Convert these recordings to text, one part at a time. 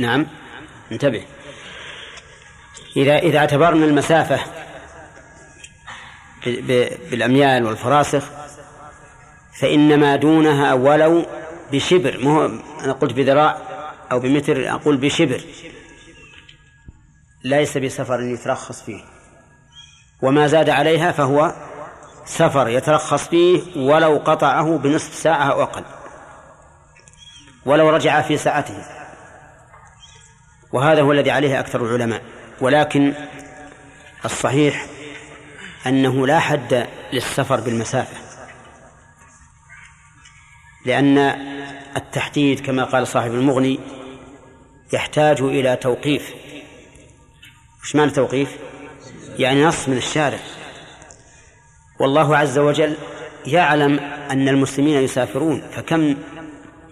نعم. انتبه. إذا إذا اعتبرنا المسافة بالأميال والفراسخ فإن ما دونها ولو بشبر. مو أنا قلت بذراع أو بمتر أقول بشبر. ليس بسفر يترخص فيه. وما زاد عليها فهو سفر يترخص فيه ولو قطعه بنصف ساعة أو أقل. ولو رجع في ساعته. وهذا هو الذي عليه أكثر العلماء. ولكن الصحيح أنه لا حد للسفر بالمسافة. لأن التحديد كما قال صاحب المغني يحتاج إلى توقيف. إيش معنى توقيف؟ يعني نص من الشارع. والله عز وجل يعلم أن المسلمين يسافرون فكم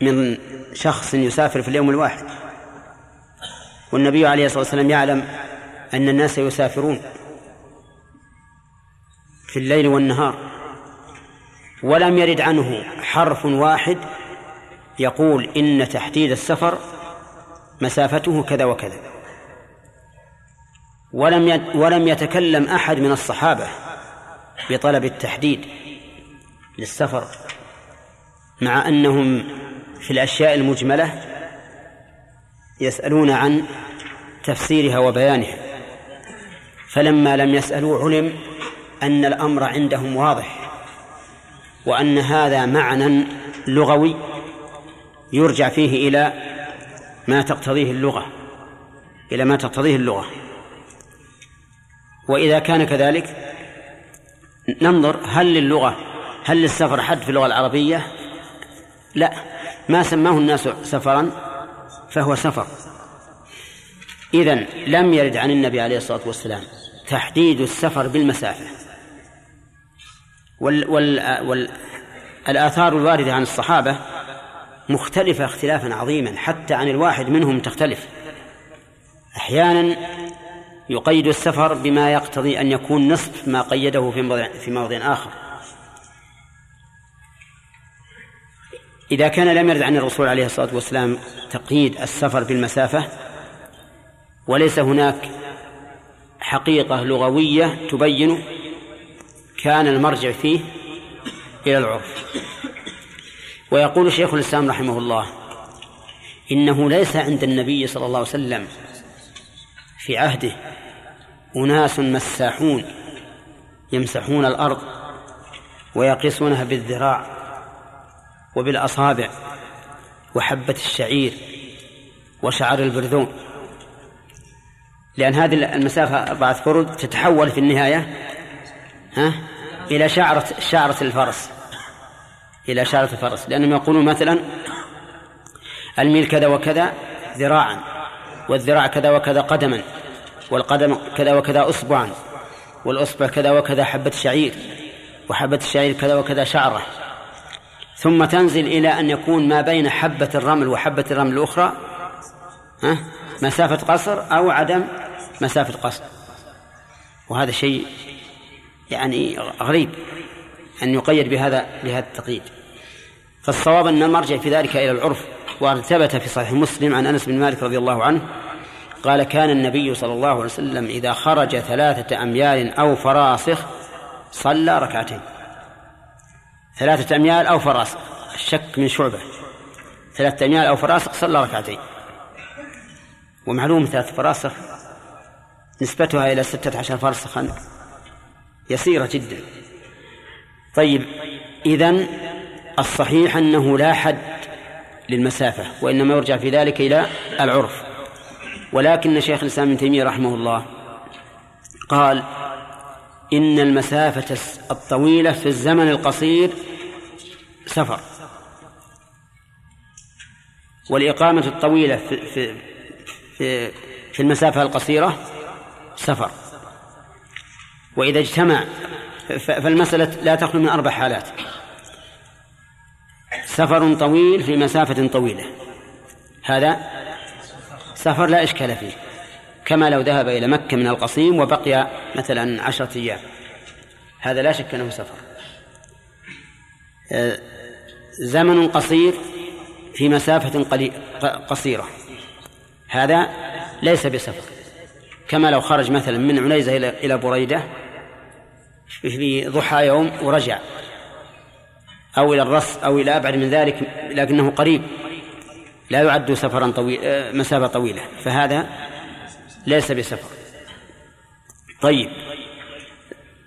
من شخص يسافر في اليوم الواحد؟ والنبي عليه الصلاة والسلام يعلم أن الناس يسافرون في الليل والنهار. ولم يرد عنه حرف واحد يقول إن تحديد السفر مسافته كذا وكذا. ولم ولم يتكلم أحد من الصحابة بطلب التحديد للسفر مع أنهم في الأشياء المجملة يسألون عن تفسيرها وبيانها. فلما لم يسألوا علم أن الأمر عندهم واضح وأن هذا معنى لغوي يرجع فيه إلى ما تقتضيه اللغة إلى ما تقتضيه اللغة. وإذا كان كذلك ننظر هل للغة هل للسفر حد في اللغة العربية؟ لا. ما سماه الناس سفرا فهو سفر. إذن لم يرد عن النبي عليه الصلاة والسلام تحديد السفر بالمسافة. وال وال وال الآثار الواردة عن الصحابة مختلفة اختلافا عظيما حتى عن الواحد منهم تختلف. أحيانا يقيد السفر بما يقتضي أن يكون نصف ما قيده في موضع, في موضع آخر. إذا كان لم يرد عن الرسول عليه الصلاة والسلام تقييد السفر بالمسافة وليس هناك حقيقة لغوية تبين كان المرجع فيه إلى العرف. ويقول شيخ الإسلام رحمه الله إنه ليس عند النبي صلى الله عليه وسلم في عهده أناس مساحون يمسحون الأرض ويقيسونها بالذراع وبالأصابع وحبة الشعير وشعر البرذون. لأن هذه المسافة أربعة فرد تتحول في النهاية ها إلى شعرة شعرة الفرس إلى شعرة الفرس. لأنهم يقولون مثلا الميل كذا وكذا ذراعا والذراع كذا وكذا قدما والقدم كذا وكذا أصبعا والأصبع كذا وكذا حبة شعير وحبة الشعير كذا وكذا شعرة. ثم تنزل إلى أن يكون ما بين حبة الرمل وحبة الرمل الأخرى ها مسافة قصر أو عدم مسافة قصر. وهذا شيء يعني غريب أن يقيد بهذا بهذا التقييد. فالصواب أن المرجع في ذلك إلى العرف وثبت في صحيح مسلم عن أنس بن مالك رضي الله عنه قال كان النبي صلى الله عليه وسلم إذا خرج ثلاثة أميال أو فراسخ صلى ركعتين. ثلاثة أميال أو فراسخ الشك من شعبة. ثلاثة أميال أو فراسخ صلى ركعتين. ومعلوم ثلاثة فراسخ نسبتها إلى ستة عشر فرسخا. يسيرة جدا. طيب إذن الصحيح أنه لا حد للمسافة وإنما يرجع في ذلك إلى العرف. ولكن شيخ الإسلام ابن تيمية رحمه الله قال إن المسافة الطويلة في الزمن القصير سفر. والإقامة الطويلة في, في, في, في المسافة القصيرة سفر. وإذا اجتمع فالمسألة لا تخلو من أربع حالات. سفر طويل في مسافة طويلة. هذا سفر لا إشكال فيه. كما لو ذهب إلى مكة من القصيم وبقي مثلا عشرة أيام. هذا لا شك أنه سفر. آه، زمن قصير في مسافة قصيرة. هذا ليس بسفر كما لو خرج مثلا من عنيزة إلى بريدة في ضحى يوم ورجع. أو إلى الرص أو إلى أبعد من ذلك لكنه قريب. لا يعد سفرا طويل آه، مسافة طويلة. فهذا ليس بسفر طيب.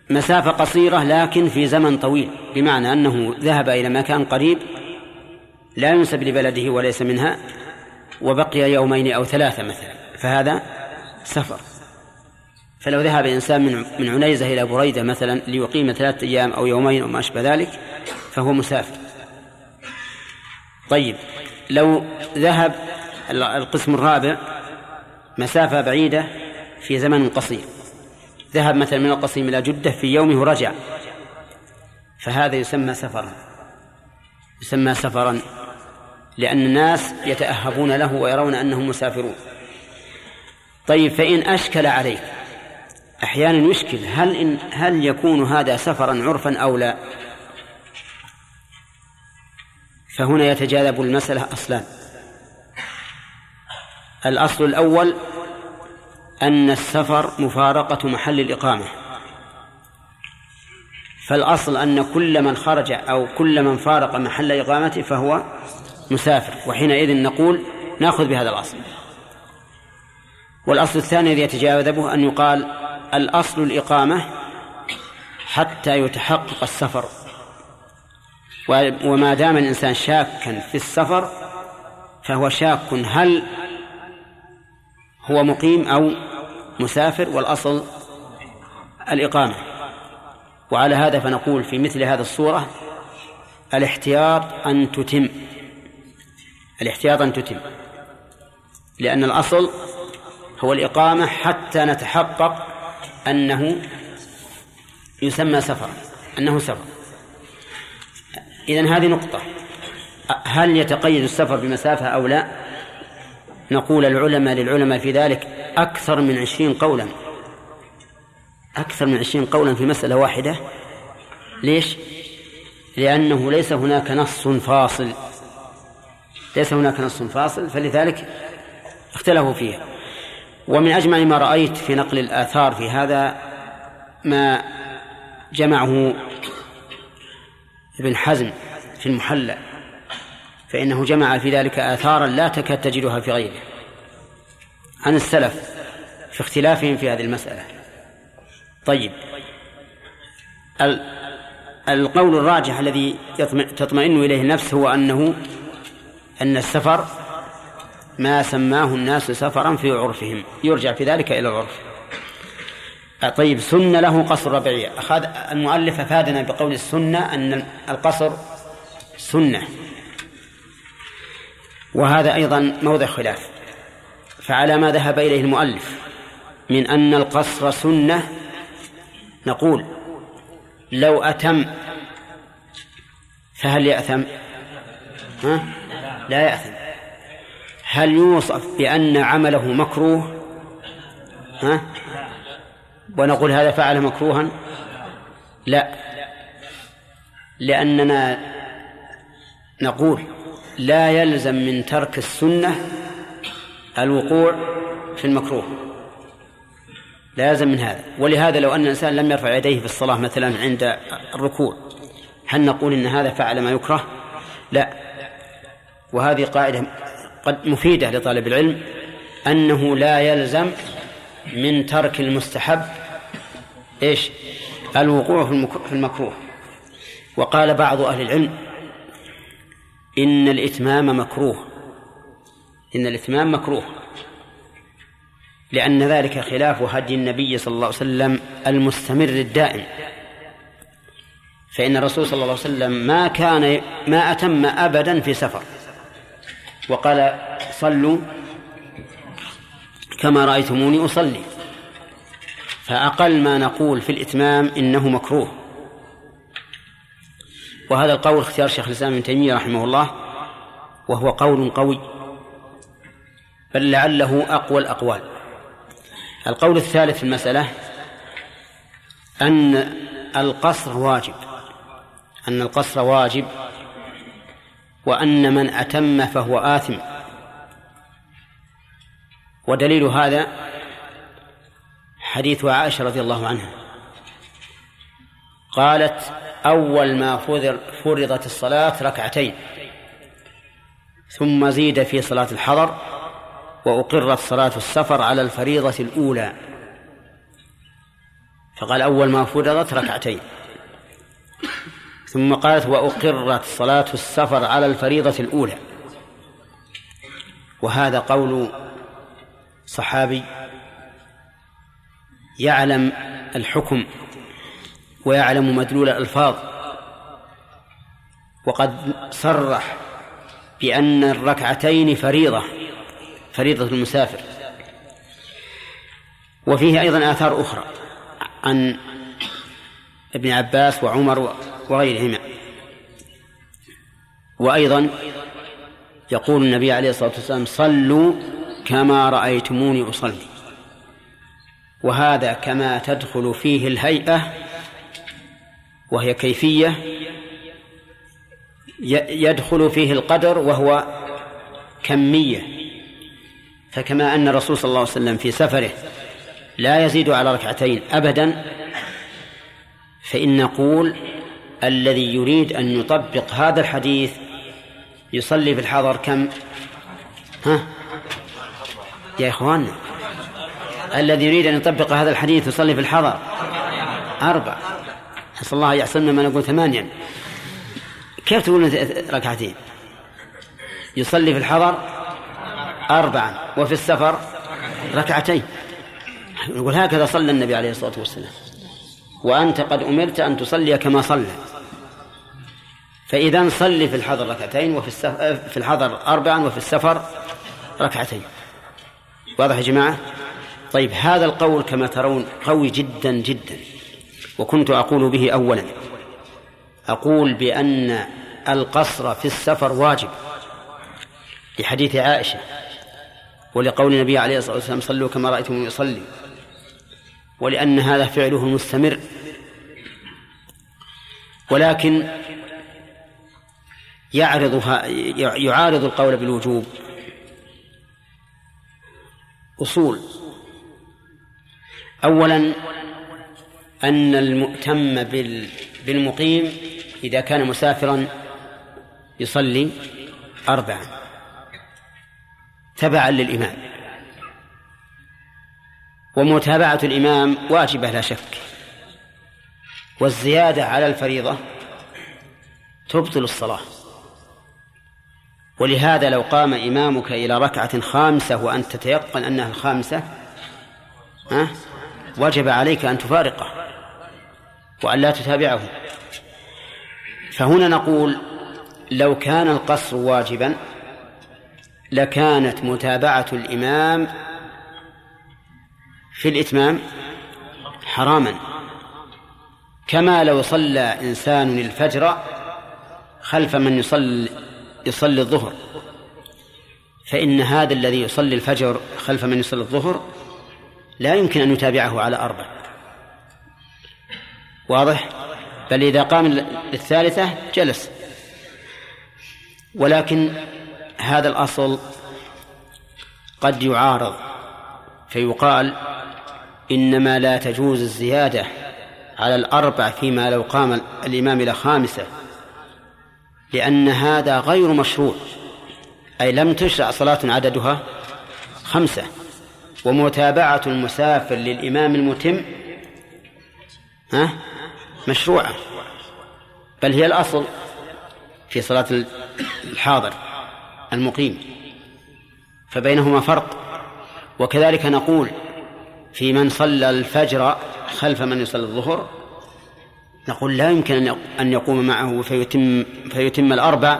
مسافة قصيرة لكن في زمن طويل بمعنى أنه ذهب إلى مكان قريب لا ينسب لبلده وليس منها. وبقي يومين أو ثلاثة مثلا فهذا سفر. فلو ذهب إنسان من من عنيزة إلى بريدة مثلا ليقيم ثلاثة أيام أو يومين أو ما أشبه ذلك فهو مسافر. طيب لو ذهب القسم الرابع مسافة بعيدة في زمن قصير. ذهب مثلا من القصيم إلى جدة في يومه ورجع فهذا يسمى سفرا. يسمى سفرا لأن الناس يتأهبون له ويرون أنهم مسافرون. طيب فإن أشكل عليك أحيانا يشكل هل إن هل يكون هذا سفرا عرفا أو لا؟ فهنا يتجاذب المسألة أصلان الأصل الأول أن السفر مفارقة محل الإقامة. فالأصل أن كل من خرج أو كل من فارق محل إقامته فهو مسافر وحينئذ نقول نأخذ بهذا الأصل. والأصل الثاني الذي يتجاذبه أن يقال الأصل الإقامة حتى يتحقق السفر. وما دام الإنسان شاكا في السفر فهو شاك هل هو مقيم أو مسافر والأصل الإقامة. وعلى هذا فنقول في مثل هذه الصورة الاحتياط أن تتم. الاحتياط أن تتم. لأن الأصل هو الإقامة حتى نتحقق أنه يسمى سفرا أنه سفر. إذن هذه نقطة. هل يتقيد السفر بمسافة أو لا؟ نقول العلماء للعلماء في ذلك أكثر من عشرين قولا. أكثر من عشرين قولا في مسألة واحدة. ليش؟ لأنه ليس هناك نص فاصل ليس هناك نص فاصل فلذلك اختلفوا فيها. ومن أجمع ما رأيت في نقل الآثار في هذا ما جمعه ابن حزم في المحلى فإنه جمع في ذلك آثارا لا تكاد تجدها في غيره عن السلف في اختلافهم في هذه المسألة. طيب القول الراجح الذي تطمئن إليه النفس هو أنه أن السفر ما سماه الناس سفرا في عرفهم يرجع في ذلك إلى العرف. طيب سنة له قصر ربعية أخذ المؤلف أفادنا بقول السنة أن القصر سنة. وهذا أيضا موضع خلاف. فعلى ما ذهب إليه المؤلف من أن القصر سنة نقول لو أتم فهل يأثم ها؟ لا يأثم. هل يوصف بأن عمله مكروه؟ ها؟ ونقول هذا فعل مكروها؟ لا. لأننا نقول لا يلزم من ترك السنة الوقوع في المكروه. لازم من هذا. ولهذا لو أن الإنسان لم يرفع يديه في الصلاة مثلا عند الركوع هل نقول إن هذا فعل ما يكره؟ لا. وهذه قاعدة قد مفيدة لطالب العلم أنه لا يلزم من ترك المستحب إيش؟ الوقوع في المكروه. وقال بعض أهل العلم إن الإتمام مكروه إن الإتمام مكروه لأن ذلك خلاف هدي النبي صلى الله عليه وسلم المستمر الدائم. فإن الرسول صلى الله عليه وسلم ما كان ما أتم أبدا في سفر. وقال صلوا كما رأيتموني أصلي. فأقل ما نقول في الإتمام إنه مكروه. وهذا القول اختيار شيخ الإسلام ابن تيمية رحمه الله وهو قول قوي. بل لعله أقوى الأقوال. القول الثالث في المسألة أن القصر واجب. أن القصر واجب وأن من أتم فهو آثم. ودليل هذا حديث عائشة رضي الله عنها. قالت أول ما فرضت الصلاة ركعتين ثم زيد في صلاة الحضر وأقرت صلاة السفر على الفريضة الأولى. فقال أول ما فرضت ركعتين. ثم قالت وأقرت صلاة السفر على الفريضة الأولى. وهذا قول صحابي يعلم الحكم ويعلم مدلول الألفاظ. وقد صرح بأن الركعتين فريضة فريضة المسافر. وفيه أيضا آثار أخرى عن ابن عباس وعمر وغيرهما. وأيضا يقول النبي عليه الصلاة والسلام صلوا كما رأيتموني أصلي. وهذا كما تدخل فيه الهيئة وهي كيفية يدخل فيه القدر وهو كمية. فكما أن الرسول صلى الله عليه وسلم في سفره لا يزيد على ركعتين أبدا فإن نقول الذي يريد أن يطبق هذا الحديث يصلي في الحضر كم؟ ها؟ يا إخواننا الذي يريد أن يطبق هذا الحديث يصلي في الحضر أربع. نسأل الله يحسن ما نقول ثمانيا. كيف تقولون ركعتين؟ يصلي في الحضر أربعا وفي السفر ركعتين. نقول هكذا صلى النبي عليه الصلاة والسلام. وأنت قد أمرت أن تصلي كما صلى. فإذا صلي في الحضر ركعتين وفي في الحضر أربعا وفي السفر ركعتين. واضح يا جماعة؟ طيب هذا القول كما ترون قوي جدا جدا وكنت أقول به أولا. أقول بأن القصر في السفر واجب. لحديث عائشة ولقول النبي عليه الصلاة والسلام صلوا كما رأيتم يصلي ولأن هذا فعله المستمر. ولكن يعرض يعارض القول بالوجوب. أصول. أولا أن المؤتم بالمقيم إذا كان مسافرا يصلي أربعا. تبعا للإمام. ومتابعة الإمام واجبة لا شك. والزيادة على الفريضة تبطل الصلاة. ولهذا لو قام إمامك إلى ركعة خامسة وأنت تتيقن أنها الخامسة ها وجب عليك أن تفارقه وأن لا تتابعه. فهنا نقول لو كان القصر واجبا لكانت متابعة الإمام في الإتمام حراما. كما لو صلى إنسان الفجر خلف من يصلي يصلي الظهر فإن هذا الذي يصلي الفجر خلف من يصلي الظهر لا يمكن أن يتابعه على أربع. واضح؟ بل إذا قام للثالثة جلس. ولكن هذا الأصل قد يعارض فيقال إنما لا تجوز الزيادة على الأربع فيما لو قام الإمام إلى خامسة لأن هذا غير مشروع. أي لم تشرع صلاة عددها خمسة. ومتابعة المسافر للإمام المتم ها مشروعة. بل هي الأصل في صلاة الحاضر المقيم. فبينهما فرق. وكذلك نقول في من صلى الفجر خلف من يصلي الظهر نقول لا يمكن أن يقوم معه فيتم فيتم الأربع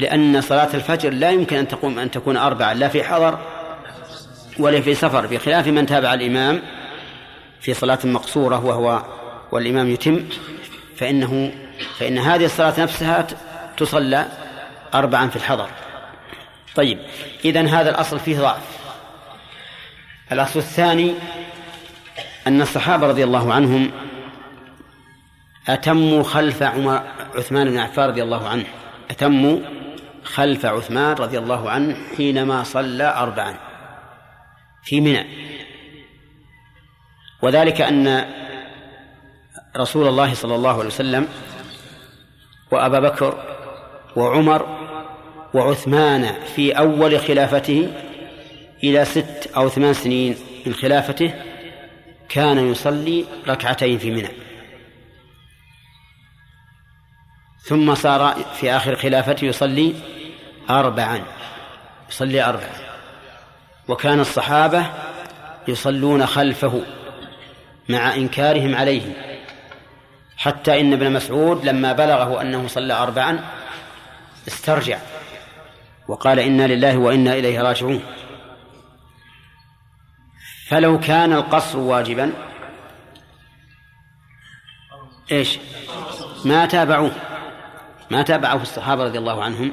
لأن صلاة الفجر لا يمكن أن تقوم أن تكون أربعة لا في حضر ولا في سفر بخلاف من تابع الإمام في صلاة مقصورة وهو والإمام يتم فإنه فإن هذه الصلاة نفسها تصلى أربعا في الحضر. طيب إذن هذا الأصل فيه ضعف. الأصل الثاني أن الصحابة رضي الله عنهم أتموا خلف عمر عثمان بن عفان رضي الله عنه. أتموا خلف عثمان رضي الله عنه حينما صلى أربعا في منى. وذلك أن رسول الله صلى الله عليه وسلم وأبا بكر وعمر وعثمان في أول خلافته إلى ست أو ثمان سنين من خلافته كان يصلي ركعتين في منى. ثم صار في آخر خلافته يصلي أربعا يصلي أربعا. وكان الصحابة يصلون خلفه مع إنكارهم عليه حتى إن ابن مسعود لما بلغه أنه صلى أربعا استرجع وقال إنا لله وإنا إليه راجعون. فلو كان القصر واجبا إيش؟ ما تابعوه. ما تابعه الصحابة رضي الله عنهم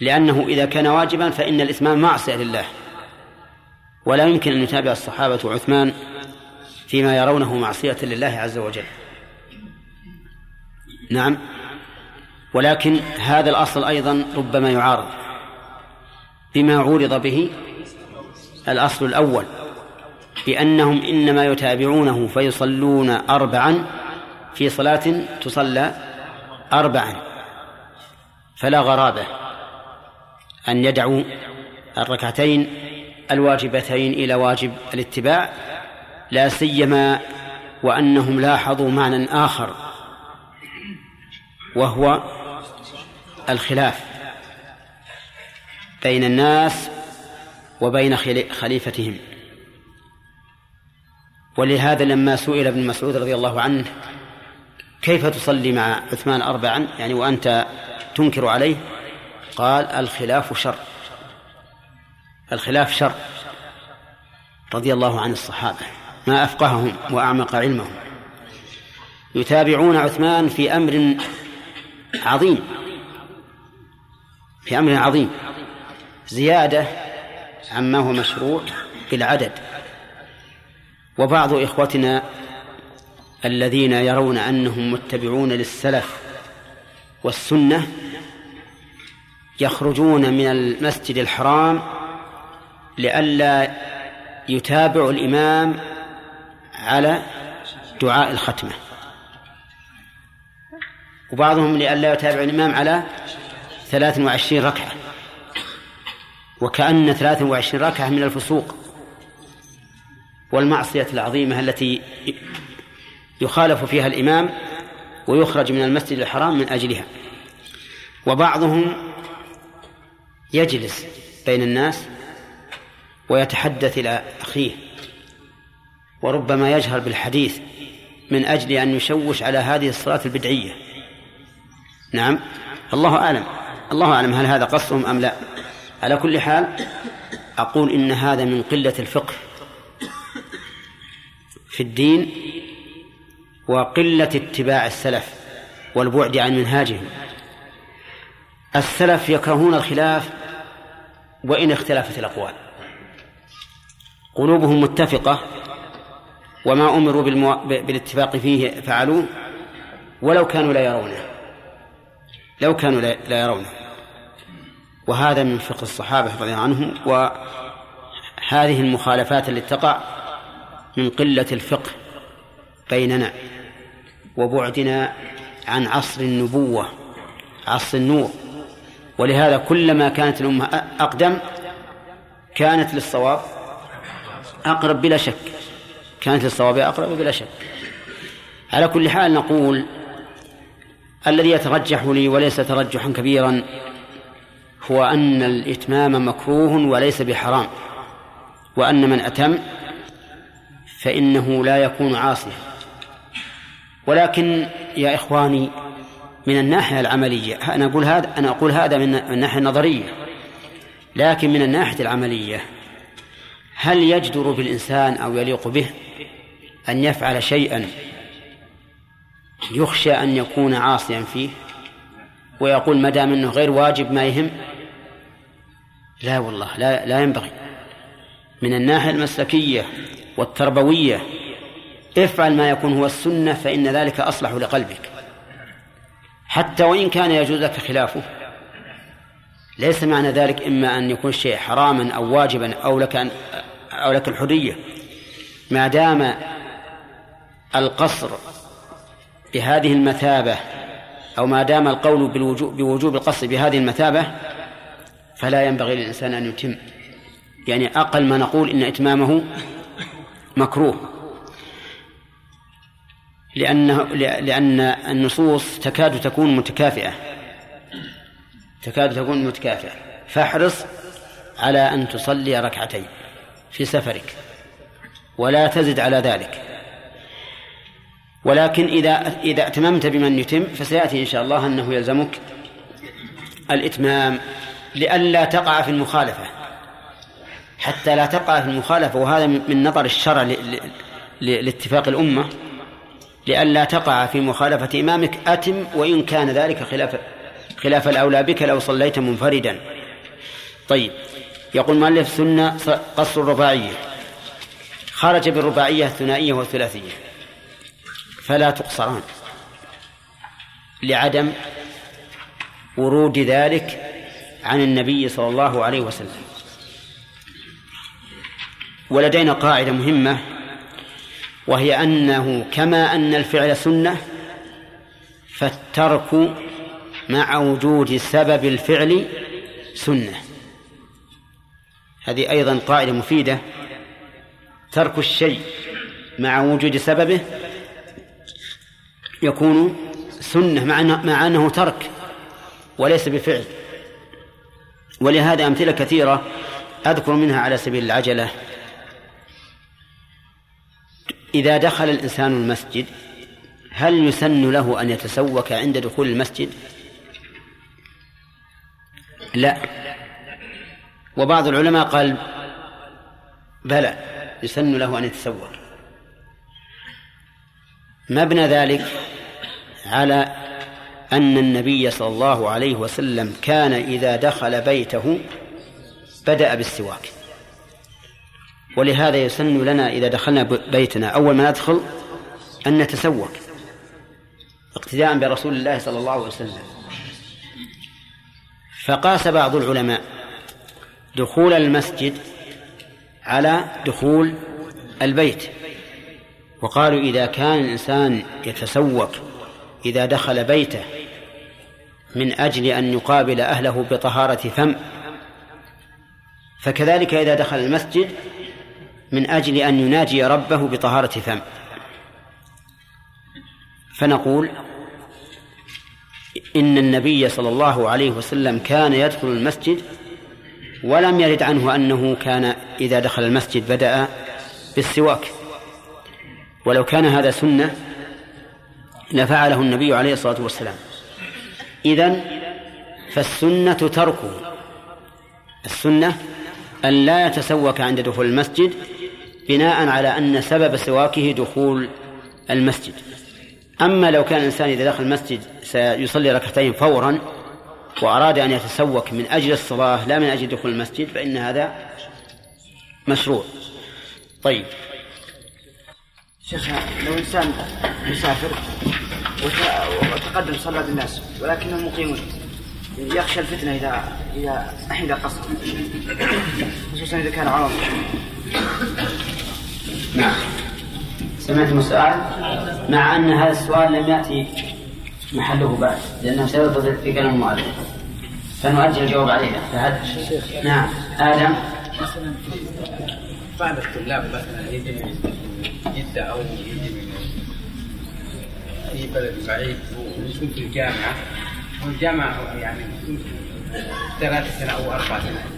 لأنه إذا كان واجبا فإن الإتمام معصية لله. ولا يمكن أن يتابع الصحابة وعثمان فيما يرونه معصية لله عز وجل. نعم. ولكن هذا الأصل أيضا ربما يعارض بما عورض به الأصل الأول. بأنهم إنما يتابعونه فيصلون أربعا في صلاة تصلى أربعا. فلا غرابة أن يدعوا الركعتين الواجبتين إلى واجب الاتباع لا سيما وأنهم لاحظوا معنى آخر وهو الخلاف بين الناس وبين خليفتهم. ولهذا لما سئل ابن مسعود رضي الله عنه كيف تصلي مع عثمان أربعا؟ يعني وأنت تنكر عليه؟ قال الخلاف شر الخلاف شر رضي الله عن الصحابة ما أفقههم وأعمق علمهم. يتابعون عثمان في أمر عظيم في أمر عظيم زيادة عما هو مشروع بالعدد وبعض إخوتنا الذين يرون أنهم متبعون للسلف والسنة يخرجون من المسجد الحرام لئلا يتابع الإمام على دعاء الختمة. وبعضهم لئلا يتابع الإمام على ثلاث وعشرين ركعة. وكأن ثلاث وعشرين ركعة من الفسوق. والمعصية العظيمة التي يخالف فيها الإمام ويخرج من المسجد الحرام من أجلها. وبعضهم يجلس بين الناس ويتحدث إلى أخيه وربما يجهر بالحديث من أجل أن يشوش على هذه الصلاة البدعية. نعم الله أعلم. الله أعلم هل هذا قصدهم أم لا. على كل حال أقول إن هذا من قلة الفقه. في الدين وقلة اتباع السلف والبعد عن منهاجهم. السلف يكرهون الخلاف وإن اختلفت الأقوال. قلوبهم متفقة وما أمروا. بالاتفاق فيه فعلوه ولو كانوا لا يرونه. لو كانوا لا يرونه. وهذا من فقه الصحابة رضي الله عنهم وهذه المخالفات التي تقع من قلة الفقه بيننا وبعدنا عن عصر النبوة عصر النور. ولهذا كلما كانت الأمة أقدم كانت للصواب أقرب بلا شك كانت للصواب أقرب بلا شك. على كل حال نقول الذي يترجح لي وليس ترجحا كبيرا هو أن الإتمام مكروه وليس بحرام وأن من أتم فإنه لا يكون عاصيا. ولكن يا إخواني من الناحية العملية أنا أقول هذا أنا أقول هذا من الناحية النظرية. لكن من الناحية العملية هل يجدر بالإنسان أو يليق به أن يفعل شيئا يخشى أن يكون عاصيا فيه؟ ويقول ما دام أنه غير واجب ما يهم؟ لا والله لا لا ينبغي. من الناحية المسلكية والتربوية. افعل ما يكون هو السنة فإن ذلك أصلح لقلبك. حتى وإن كان يجوز لك خلافه. ليس معنى ذلك إما أن يكون الشيء حراما أو واجبا أو لك أن أو لك الحرية. ما دام القصر بهذه المثابة أو ما دام القول بالوجوب بوجوب القصر بهذه المثابة فلا ينبغي للإنسان أن يتم. يعني أقل ما نقول إن إتمامه مكروه. لأنه لأن النصوص تكاد تكون متكافئة. تكاد تكون متكافئة. فاحرص على أن تصلي ركعتين في سفرك. ولا تزد على ذلك. ولكن إذا إذا أتممت بمن يتم فسيأتي إن شاء الله أنه يلزمك الإتمام لئلا تقع في المخالفة. حتى لا تقع في المخالفة وهذا من نظر الشرع لاتفاق الأمة لئلا تقع في مخالفة إمامك أتم وإن كان ذلك خلاف خلاف الأولى بك لو صليت منفردا. طيب يقول مؤلف سنة قصر الرباعية. خرج بالرباعية الثنائية والثلاثية. فلا تقصران. لعدم ورود ذلك عن النبي صلى الله عليه وسلم. ولدينا قاعدة مهمة وهي أنه كما أن الفعل سنة فالترك مع وجود سبب الفعل سنة. هذه أيضا قاعدة مفيدة. ترك الشيء مع وجود سببه يكون سنة مع أنه, مع أنه ترك وليس بفعل. ولهذا أمثلة كثيرة أذكر منها على سبيل العجلة. إذا دخل الإنسان المسجد هل يسن له أن يتسوك عند دخول المسجد؟ لا. وبعض العلماء قال بلى يسن له أن يتسوك. مبنى ذلك على أن النبي صلى الله عليه وسلم كان إذا دخل بيته بدأ بالسواك. ولهذا يسن لنا إذا دخلنا بيتنا أول ما ندخل أن نتسوك اقتداء برسول الله صلى الله عليه وسلم. فقاس بعض العلماء دخول المسجد على دخول البيت وقالوا إذا كان الإنسان يتسوق إذا دخل بيته من أجل أن يقابل أهله بطهارة فم فكذلك إذا دخل المسجد من أجل أن يناجي ربه بطهارة فم فنقول إن النبي صلى الله عليه وسلم كان يدخل المسجد ولم يرد عنه أنه كان إذا دخل المسجد بدأ بالسواك. ولو كان هذا سنة لفعله النبي عليه الصلاة والسلام. إذن فالسنة تركه. السنة أن لا يتسوك عند دخول المسجد بناء على أن سبب سواكه دخول المسجد. أما لو كان الإنسان إذا دخل المسجد سيصلي ركعتين فورا وأراد أن يتسوك من أجل الصلاة لا من أجل دخول المسجد فإن هذا مشروع. طيب. شيخ لو إنسان مسافر وتقدم صلى بالناس ولكنهم مقيمون يخشى الفتنة إذا إذا إذا قصد خصوصا إذا كان عرض. نعم. سمعت السؤال؟ مع أن هذا السؤال لم يأتي محله بعد لأنه سيرد في كلام المؤلف. فنؤجل الجواب عليه. فهل نعم. آدم. بعض الطلاب مثلا يجي من جدة أو يجي من أي بلد بعيد ويكون في الجامعة والجامعة يعني ثلاث سنة أو أربع سنوات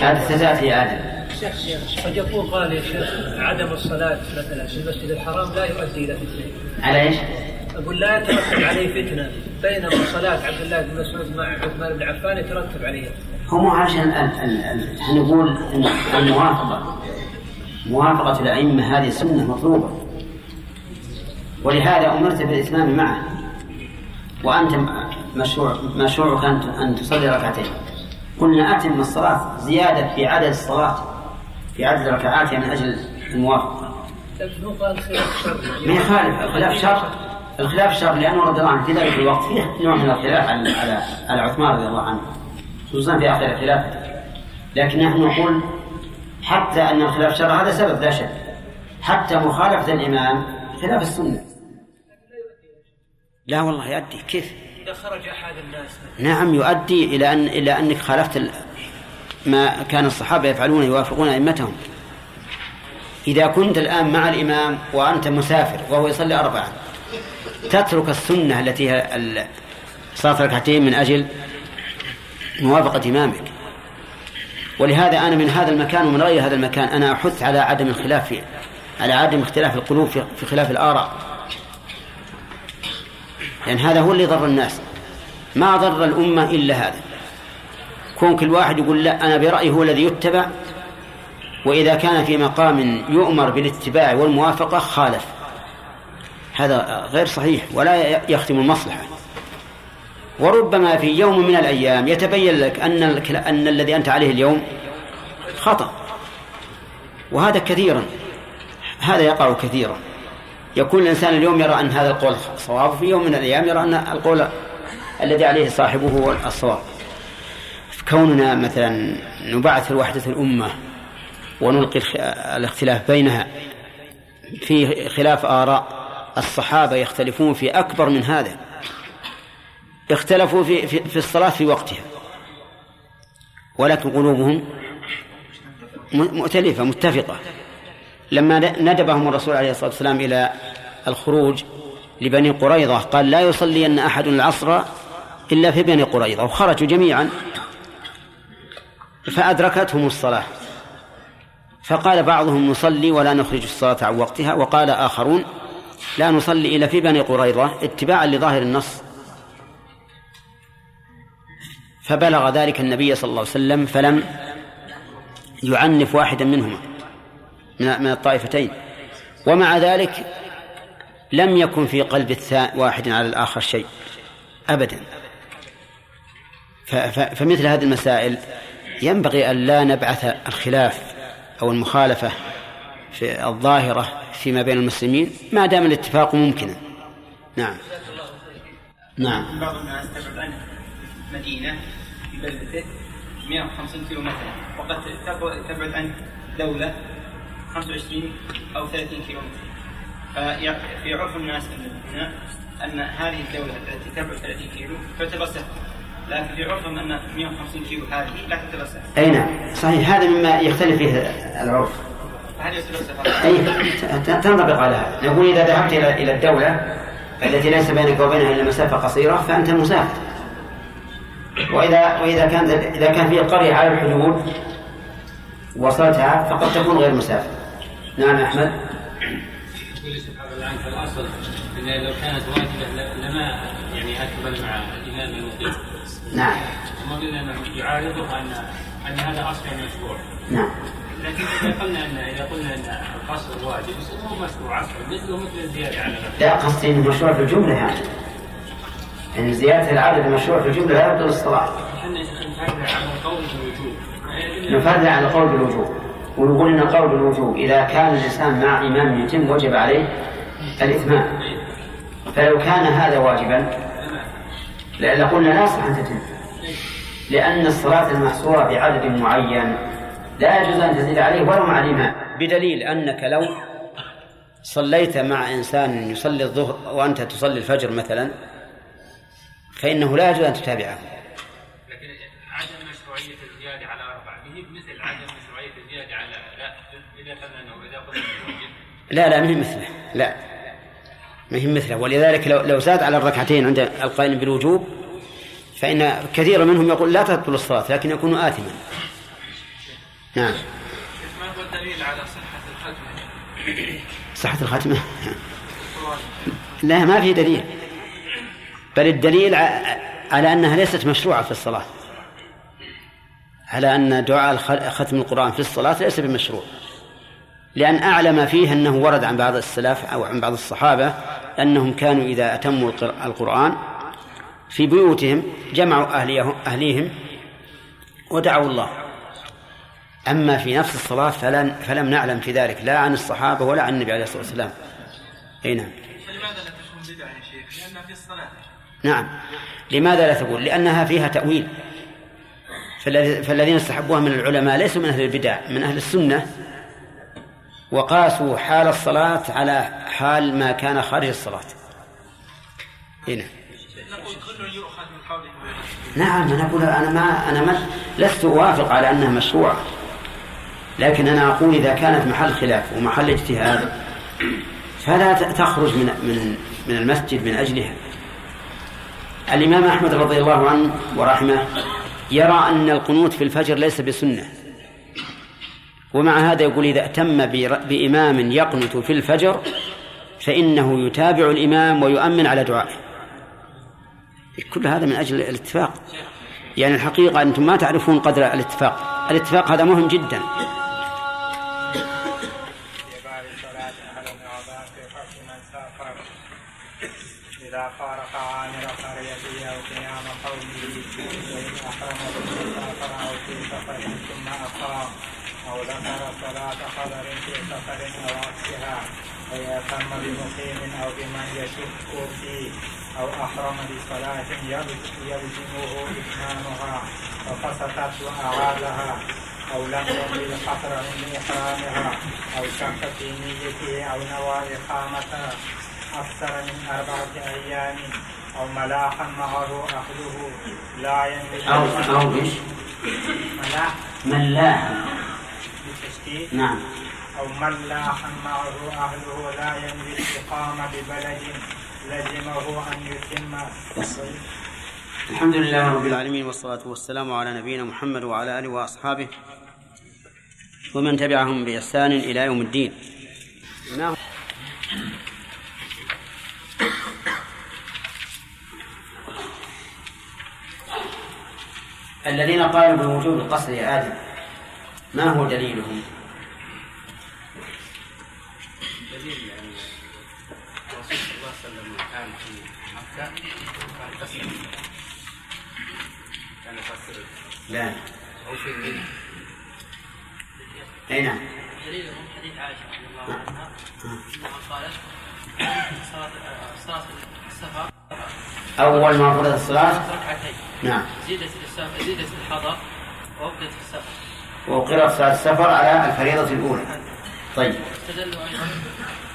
هذا ستأتي آدم شيخ شيخ قد يكون قال يا شيخ عدم الصلاة مثلا في المسجد الحرام لا يؤدي إلى فتنة على إيش؟ أقول لا يترتب عليه فتنة بينما صلاة عبد الله بن مسعود مع عثمان بن عفان يترتب عليها هو مو عشان نقول الموافقة موافقة الأئمة هذه سنة مطلوبة ولهذا أمرت بالإتمام معه وأنت مشروع مشروعك أن تصلي ركعتين قلنا أتم الصلاة زيادة في عدد الصلاة في عدد ركعاتها من أجل الموافقة. شر ما يخالف الخلاف شر الخلاف شر لأنه رضي الله عنه في ذلك الوقت فيه نوع من الخلاف على على على عثمان رضي الله عنه خصوصا في آخر خلافته لكن نحن نقول حتى أن الخلاف شرع هذا سبب لا شك. حتى مخالفة الإمام خلاف السنة. لا والله يؤدي. كيف؟ إذا خرج أحد الناس نعم يؤدي إلى أن إلى أنك خالفت ال- ما كان الصحابة يفعلون يوافقون أئمتهم. إذا كنت الآن مع الإمام وأنت مسافر وهو يصلي أربعا تترك السنة التي هي صلاة ركعتين من أجل موافقة إمامك. ولهذا أنا من هذا المكان ومن غير هذا المكان أنا أحث على عدم الخلاف في على عدم اختلاف القلوب في خلاف الآراء. لأن هذا هو اللي ضر الناس. ما ضر الأمة إلا هذا. كون كل واحد يقول لا أنا برأيي هو الذي يتبع وإذا كان في مقام يؤمر بالاتباع والموافقة خالف. هذا غير صحيح ولا يختم المصلحة. وربما في يوم من الأيام يتبين لك أن أن الذي أنت عليه اليوم خطأ. وهذا كثيرا. هذا يقع كثيرا. يكون الإنسان اليوم يرى أن هذا القول صواب في يوم من الأيام يرى أن القول الذي عليه صاحبه هو الصواب. كوننا مثلا نبعث وحدة الأمة ونلقي الاختلاف بينها في خلاف آراء الصحابة يختلفون في أكبر من هذا اختلفوا في, في, في الصلاة في وقتها. ولكن قلوبهم مؤتلفة متفقة. لما ندبهم الرسول عليه الصلاة والسلام إلى الخروج لبني قريظة قال لا يصلين أحد العصر إلا في بني قريظة وخرجوا جميعا فأدركتهم الصلاة. فقال بعضهم نصلي ولا نخرج الصلاة عن وقتها وقال آخرون لا نصلي إلا في بني قريظة اتباعا لظاهر النص. فبلغ ذلك النبي صلى الله عليه وسلم فلم يعنف واحدا منهما. من من الطائفتين. ومع ذلك لم يكن في قلب واحد على الآخر شيء. أبدا. فمثل هذه المسائل ينبغي أن لا نبعث الخلاف أو المخالفة في الظاهرة فيما بين المسلمين ما دام الاتفاق ممكنا. نعم. نعم. بعض الناس تبعد مدينة في بلدته 150 كيلو مثلا وقد تب- تبعد عن دولة 25 أو 30 كيلو متر ففي عرف الناس هنا أن هذه الدولة التي تبعد 30 كيلو تعتبر لكن في عرفهم أن 150 كيلو هذه لا تعتبر سفر أي نعم. صحيح. هذا مما يختلف فيه العرف. سفر؟ أي ت- تنطبق على هذا. نقول إذا ذهبت إلى إلى الدولة التي ليس بينك وبينها إلا مسافة قصيرة فأنت مسافر. وإذا وإذا كان إذا كان في قرية على الحدود وصلتها فقد تكون غير مسافر. نعم أحمد. يقول سبحان الله عنك الاصل ان لو كانت واجبه ل- لما يعني اقبل مع الامام المقيم نعم. وما قلنا انه يعارضه ان ان هذا أصلا مشروع نعم. لكن اذا قلنا ان اذا قلنا ان القصر واجب هو مشروع أصلا مثله مثل الزياده على نفسه لا قصدي إنه مشروع في الجملة يعني يعني زيادة العدد مشروع في الجملة لا يبطل الصلاة. إحنا نفرع على القول بالوجوب نفرع على القول بالوجوب ونقول ان القول بالوجوب إذا كان الإنسان مع إمام يتم وجب عليه الإتمام. فلو كان هذا واجبا لقلنا لا يصح أن تتم. لأن الصلاة المحصورة بعدد معين لا يجوز أن تزيد عليه ولو مع الإمام. بدليل أنك لو صليت مع إنسان يصلي الظهر وأنت تصلي الفجر مثلا فإنه لا يجوز أن تتابعه لكن عدم مشروعيه الزياده على اربعه هي مثل عدم مشروعيه الزياده على لا اذا قلنا انه اذا قلنا بالوجب لا لا ما هي مثله لا ما هي مثله. ولذلك لو لو زاد على الركعتين عند القائل بالوجوب فإن كثيرا منهم يقول لا تبطل الصلاة لكن يكون آثما. نعم. ما هو الدليل على صحة الختمة؟ صحة الختمة لا ما في دليل. بل الدليل على أنها ليست مشروعة في الصلاة. على أن دعاء ختم القرآن في الصلاة ليس بمشروع. لأن أعلى ما فيه أنه ورد عن بعض السلف أو عن بعض الصحابة أنهم كانوا إذا أتموا القر- القرآن في بيوتهم جمعوا أهليهم, ودعوا الله. أما في نفس الصلاة فلن فلم نعلم في ذلك لا عن الصحابة ولا عن النبي عليه الصلاة والسلام. أي نعم. فلماذا لا تكون بدعة يا شيخ؟ لأنها في الصلاة. نعم. لماذا لا تقول؟ لأنها فيها تأويل. فالذي- فالذين استحبوها من العلماء ليسوا من أهل البدع من أهل السنة. وقاسوا حال الصلاة على حال ما كان خارج الصلاة. هنا نعم. أنا أقول أنا ما أنا ما لست أوافق على أنها مشروعة. لكن أنا أقول إذا كانت محل خلاف ومحل اجتهاد فلا تخرج من من من المسجد من أجلها. الإمام أحمد رضي الله عنه ورحمه يرى أن القنوت في الفجر ليس بسنة. ومع هذا يقول إذا بر- بإمام يقنت في الفجر فإنه يتابع الإمام ويؤمن على دعائه. كل هذا من أجل الاتفاق. يعني الحقيقة أنتم ما تعرفون قدر الاتفاق. الاتفاق هذا مهم جدا باب صلاة أهل الأعضاء في حق من سافر إذا فارق عامل قريته أو قيام قومه وإن أحرم بالمسافر أو في سفر ثم أقام أو ذكر صلاة حضر في سفر أو عكسها ويتم بمقيم أو بمن يشك فيه أو أحرم بصلاة يلز- يلزمه إتمامها وفسدت وأعادها أو لم يجد الحصر من إحرامها أو شك في نيته أو نوى إقامتها أكثر من أربعة أيام أو ملاحا معه أهله لا ينوي أو أو إيش؟ ملاح بالتشكيل نعم. أو ملاحا معه أهله لا ينوي الإقامة ببلد لزمه أن يتم الحمد لله رب العالمين والصلاة والسلام على نبينا محمد وعلى آله وأصحابه ومن تبعهم بإحسان إلى يوم الدين الذين قالوا بوجوب القصر يا آدم ما هو دليلهم؟ لا. أو في المدينة أي نعم أول ما فرض الصلاة؟ ركعتين نعم. زيدت الحضر ووقدت السفر وقرأ صلاة السفر على الفريضة الأولى. طيب. استدلوا أيضا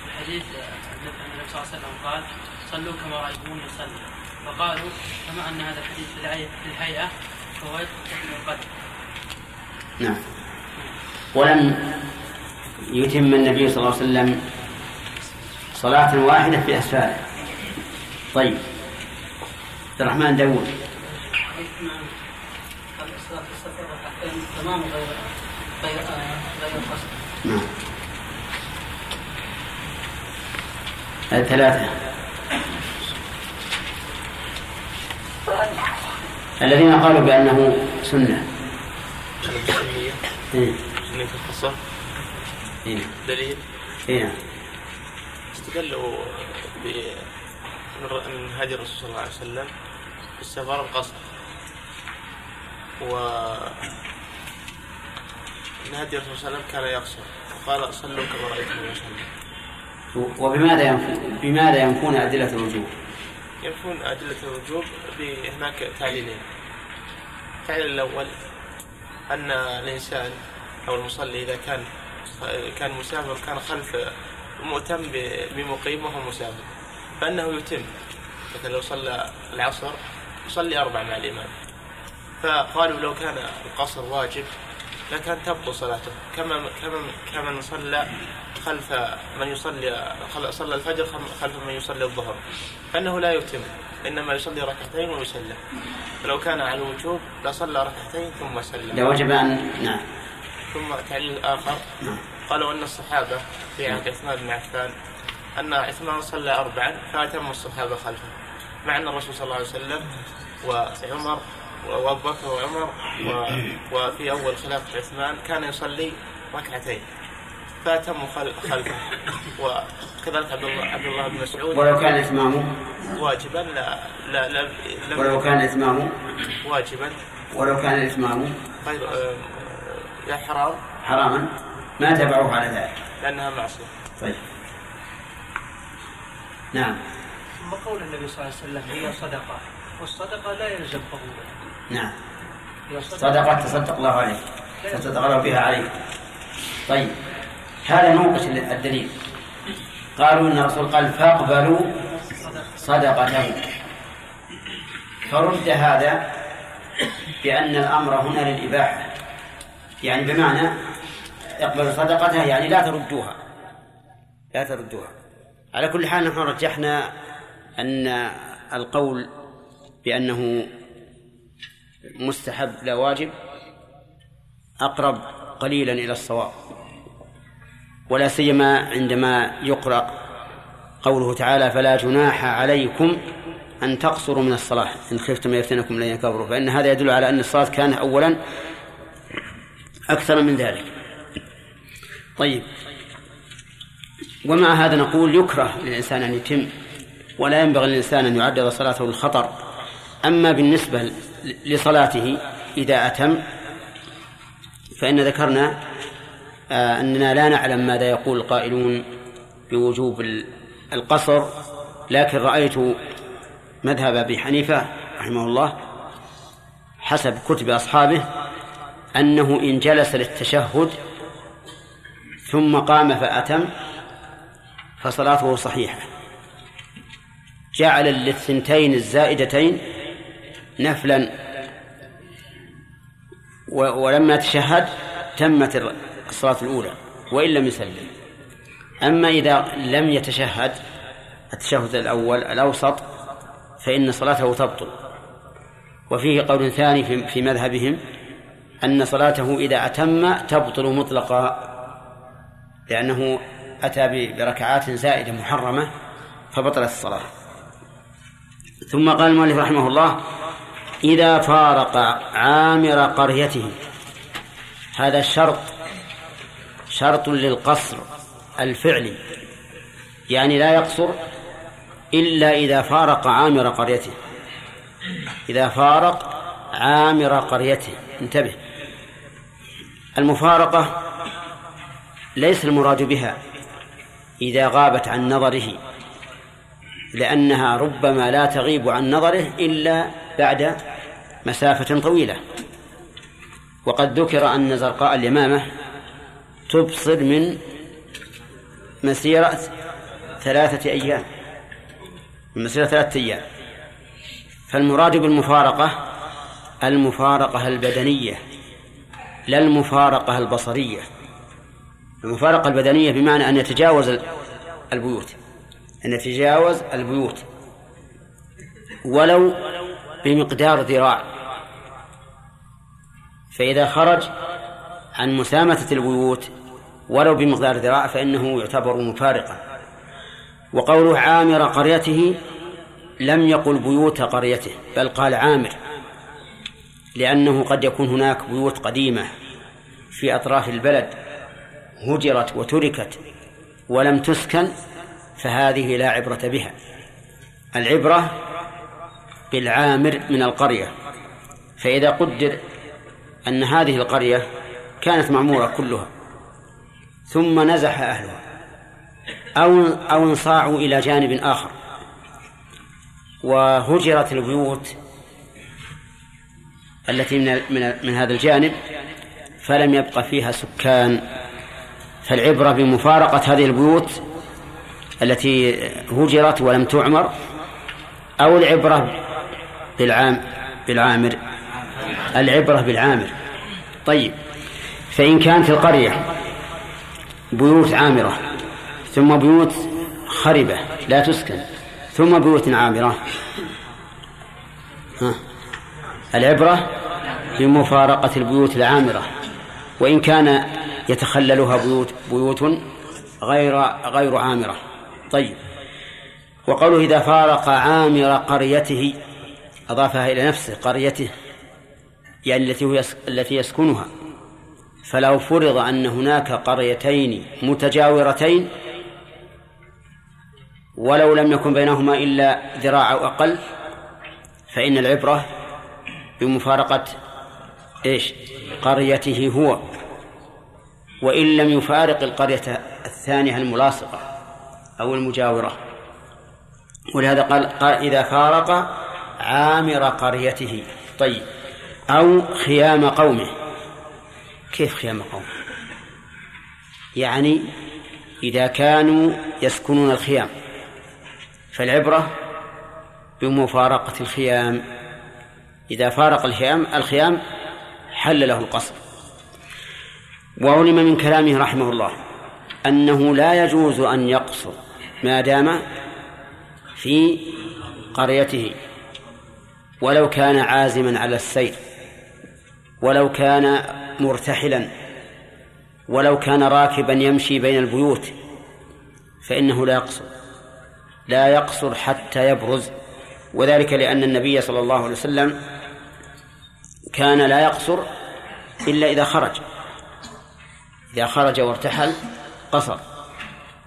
بحديث النبي صلى الله عليه وسلم قال صلوا كما رأيتموني أصلي فقالوا كما أن هذا الحديث في الهيئة- فهو يتحمل القدر. نعم. ولم يتم النبي صلى الله عليه وسلم صلاة واحدة في أسفاره. طيب. عبد الرحمن داوود. تمام غير غير غير نعم. الثلاثة. الذين قالوا بأنه سنة إيه. سنية القصر إيه. دليل إيه. نعم. استدلوا من هدي الرسول صلى الله عليه وسلم في السفر القصر و من هدي الرسول صلى الله عليه وسلم كان يقصر وقال صلوا كما رأيتم يصلي وبماذا ينفون بماذا ينفون أدلة الوجوب؟ ينفون أدلة الوجوب بهناك تعليلين. التعليل الأول أن الإنسان أو المصلي إذا كان كان مسافر كان خلف مؤتم بمقيم وهو مسافر فإنه يتم. مثلا لو صلى العصر يصلي أربع مع الإمام. فقالوا لو كان القصر واجب لكان تبطل صلاته. كما كما كمن صلى خلف من يصلي صلى الفجر خل- خلف من يصلي الظهر. فإنه لا يتم. إنما يصلي ركعتين ويسلم. فلو كان على الوجوب لصلى ركعتين ثم سلم. لوجب أن نعم. ثم تعليل آخر قالوا أن الصحابة في عهد عثمان بن عفان أن عثمان صلى أربعا فأتم الصحابة خلفه. مع أن الرسول صلى الله عليه وسلم وعمر وأبو بكر وعمر و... وفي أول خلافة عثمان كان يصلي ركعتين. خل... خلفه. وكذلك عبد الله عبد الله بن مسعود. ولو كان إتمامه. واجبا لا لا, لا لم ولو كان إتمامه. واجبا. ولو كان إتمامه. غير آه، لا حرام. حراما. ما تبعوه على ذلك. لأنها معصية. طيب. نعم. ثم قول النبي صلى الله عليه وسلم هي صدقة. والصدقة لا يلزم قبولها. نعم. صدقة تصدق الله عليك. الله بها عليك. طيب. هذا موقف الدليل قالوا إن الرسول قال فاقبلوا صدقته. فرد هذا بأن الأمر هنا للإباحة. يعني بمعنى اقبلوا صدقته يعني لا تردوها. لا تردوها. على كل حال نحن رجحنا أن القول بأنه مستحب لا واجب أقرب قليلا إلى الصواب ولا سيما عندما يقرأ قوله تعالى فلا جناح عليكم أن تقصروا من الصلاة. إن خفتم يفتنكم لن يكبروا فإن هذا يدل على أن الصلاة كان أولا أكثر من ذلك. طيب. ومع هذا نقول يكره للإنسان أن يتم ولا ينبغي للإنسان أن يعرض صلاته للخطر. أما بالنسبة لصلاته إذا أتم فإن ذكرنا آه، أننا لا نعلم ماذا يقول القائلون بوجوب القصر لكن رأيت مذهب أبي حنيفة رحمه الله حسب كتب أصحابه أنه إن جلس للتشهد ثم قام فأتم فصلاته صحيحة. جعل للثنتين الزائدتين نفلا. ولما تشهد تمت الصلاة الأولى وإن لم يسلم. أما إذا لم يتشهد التشهد الأول الأوسط فإن صلاته تبطل. وفيه قول ثاني في, مذهبهم أن صلاته إذا أتم تبطل مطلقا لأنه أتى بركعات زائدة محرمة فبطلت الصلاة. ثم قال المؤلف رحمه الله إذا فارق عامر قريته. هذا الشرط شرط للقصر الفعلي. يعني لا يقصر إلا إذا فارق عامر قريته. إذا فارق عامر قريته. انتبه. المفارقة ليس المراد بها إذا غابت عن نظره لأنها ربما لا تغيب عن نظره إلا بعد مسافة طويلة. وقد ذكر أن زرقاء اليمامة تبصر من مسيرة ثلاثة أيام من مسيرة ثلاثة أيام. فالمراد بالمفارقة المفارقة البدنية لا المفارقة البصرية. المفارقة البدنية بمعنى أن يتجاوز البيوت أن يتجاوز البيوت. ولو بمقدار ذراع. فإذا خرج عن مسامة البيوت ولو بمقدار ذراع فإنه يعتبر مفارقا. وقوله عامر قريته لم يقل بيوت قريته بل قال عامر لأنه قد يكون هناك بيوت قديمة في أطراف البلد هجرت وتركت ولم تسكن فهذه لا عبرة بها. العبرة بالعامر من القرية. فإذا قدر أن هذه القرية كانت معمورة كلها ثم نزح أهلها أو أو انصاعوا إلى جانب آخر وهجرت البيوت التي من من من هذا الجانب فلم يبق فيها سكان. فالعبرة بمفارقة هذه البيوت التي هجرت ولم تعمر أو العبرة بالعام بالعامر العبرة بالعامر. طيب. فإن كانت القرية بيوت عامرة ثم بيوت خربة لا تسكن ثم بيوت عامرة ها. العبرة بمفارقة البيوت العامرة. وإن كان يتخللها بيوت بيوت غير غير عامرة. طيب. وقوله إذا فارق عامر قريته أضافها إلى نفسه قريته يعني التي هو التي يسكنها. فلو فرض أن هناك قريتين متجاورتين ولو لم يكن بينهما إلا ذراع أو أقل فإن العبرة بمفارقة إيش؟ قريته هو. وإن لم يفارق القرية الثانية الملاصقة أو المجاورة. ولهذا قال, قال إذا فارق عامر قريته. طيب. أو خيام قومه. كيف خيام قومه؟ يعني إذا كانوا يسكنون الخيام فالعبرة بمفارقة الخيام. إذا فارق الخيام الخيام حل له القصر وعلم من كلامه رحمه الله أنه لا يجوز أن يقصر ما دام في قريته ولو كان عازما على السير. ولو كان مرتحلا ولو كان راكبا يمشي بين البيوت فإنه لا يقصر لا يقصر حتى يبرز وذلك لأن النبي صلى الله عليه وسلم كان لا يقصر إلا إذا خرج إذا خرج وارتحل قصر.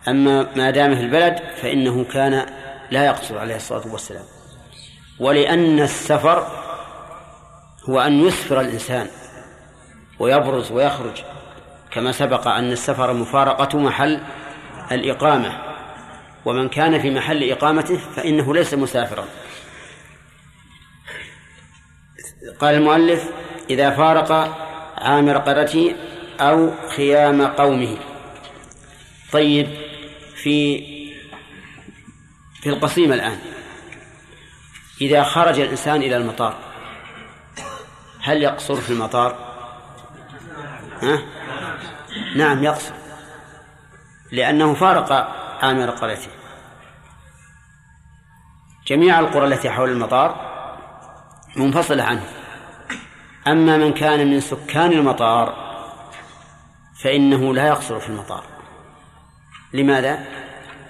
أما ما دام في البلد فإنه كان لا يقصر عليه الصلاة والسلام. ولأن السفر هو أن يسفر الإنسان ويبرز ويخرج. كما سبق أن السفر مفارقة محل الإقامة ومن كان في محل إقامته فإنه ليس مسافرا. قال المؤلف إذا فارق عامر قرته أو خيام قومه. طيب في في القصيم الآن إذا خرج الإنسان إلى المطار هل يقصر في المطار؟ ها؟ نعم يقصر لأنه فارق عامر قريته جميع القرى التي حول المطار منفصلة عنه أما من كان من سكان المطار فإنه لا يقصر في المطار لماذا؟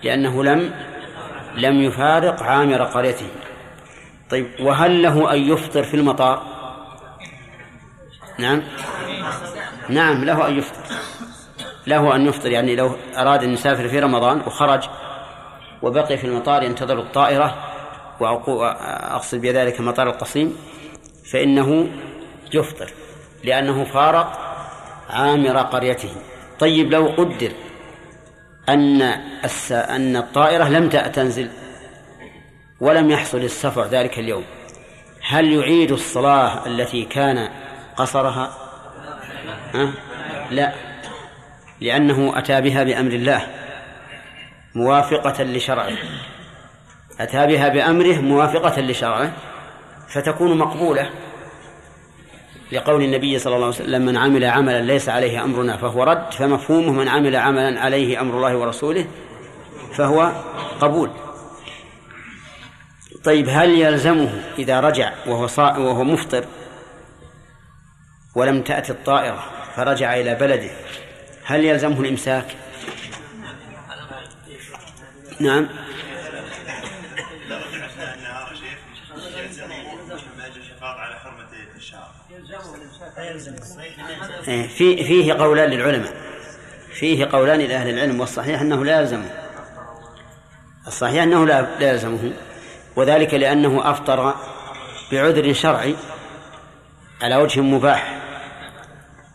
لأنه لم لم يفارق عامر قريته طيب وهل له أن يفطر في المطار؟ نعم. نعم له أن يفطر. له أن يفطر يعني لو أراد أن يسافر في رمضان وخرج وبقي في المطار ينتظر الطائرة وأقصد بذلك مطار القصيم فإنه يفطر لأنه فارق عامر قريته. طيب لو قدر أن أن الطائرة لم تنزل ولم يحصل السفر ذلك اليوم هل يعيد الصلاة التي كان قصرها ها؟ لا لأنه أتى بها بأمر الله موافقة لشرعه أتى بها بأمره موافقة لشرعه فتكون مقبولة لقول النبي صلى الله عليه وسلم من عمل عملا ليس عليه أمرنا فهو رد فمفهومه من عمل عملا عليه أمر الله ورسوله فهو قبول طيب هل يلزمه إذا رجع وهو. وهو مفطر ولم تأتي الطائرة فرجع إلى بلده. هل يلزمه الإمساك؟ نعم. إيه، في فيه قولان للعلماء. فيه قولان لأهل العلم والصحيح أنه لا يلزمه. الصحيح أنه لا لا يلزمه وذلك لأنه أفطر بعذر شرعي على وجه مباح.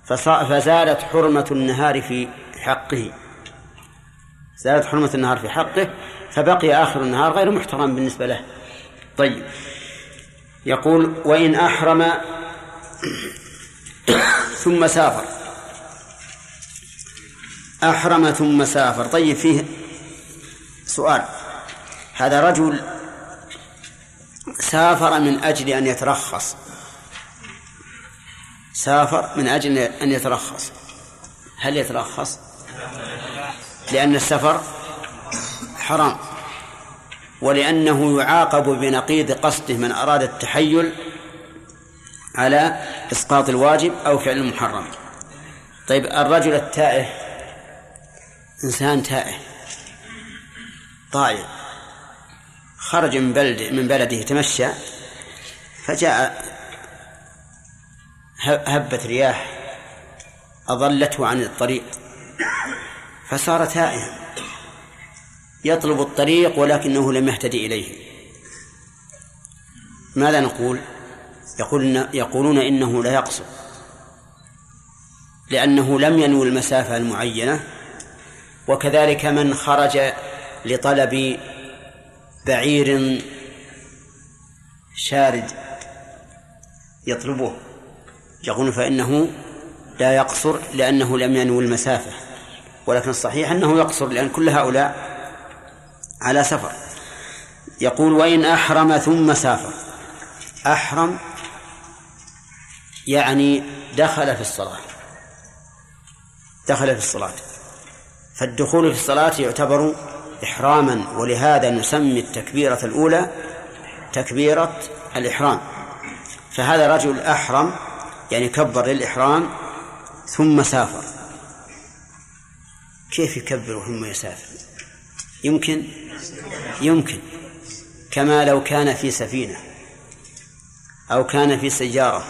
فزالت حرمة النهار في حقه. زالت حرمة النهار في حقه فبقي آخر النهار غير محترم بالنسبة له. طيب. يقول وإن أحرم ثم سافر. أحرم ثم سافر. طيب فيه سؤال. هذا رجل سافر من أجل أن يترخص. سافر من أجل أن يترخص. هل يترخص؟ لأن السفر حرام ولأنه يعاقب بنقيض قصده من أراد التحيل على إسقاط الواجب أو فعل المحرم. طيب الرجل التائه إنسان تائه طائر خرج من بلد من بلده يتمشى فجاء هبت رياح أضلته عن الطريق فصار تائها. يطلب الطريق ولكنه لم يهتدي إليه. ماذا نقول؟ يقولون يقولون إنه لا يقصر لأنه لم ينوي المسافة المعينة وكذلك من خرج لطلب بعير شارد يطلبه. يقول فإنه لا يقصر لأنه لم ينوي المسافة ولكن الصحيح أنه يقصر لأن كل هؤلاء على سفر. يقول وإن أحرم ثم سافر. أحرم يعني دخل في الصلاة. دخل في الصلاة. فالدخول في الصلاة يعتبر إحراما ولهذا نسمي التكبيرة الأولى تكبيرة الإحرام. فهذا رجل أحرم يعني كبر للإحرام ثم سافر. كيف يكبر ثم يسافر؟ يمكن؟ يمكن. كما لو كان في سفينة أو كان في سيارة.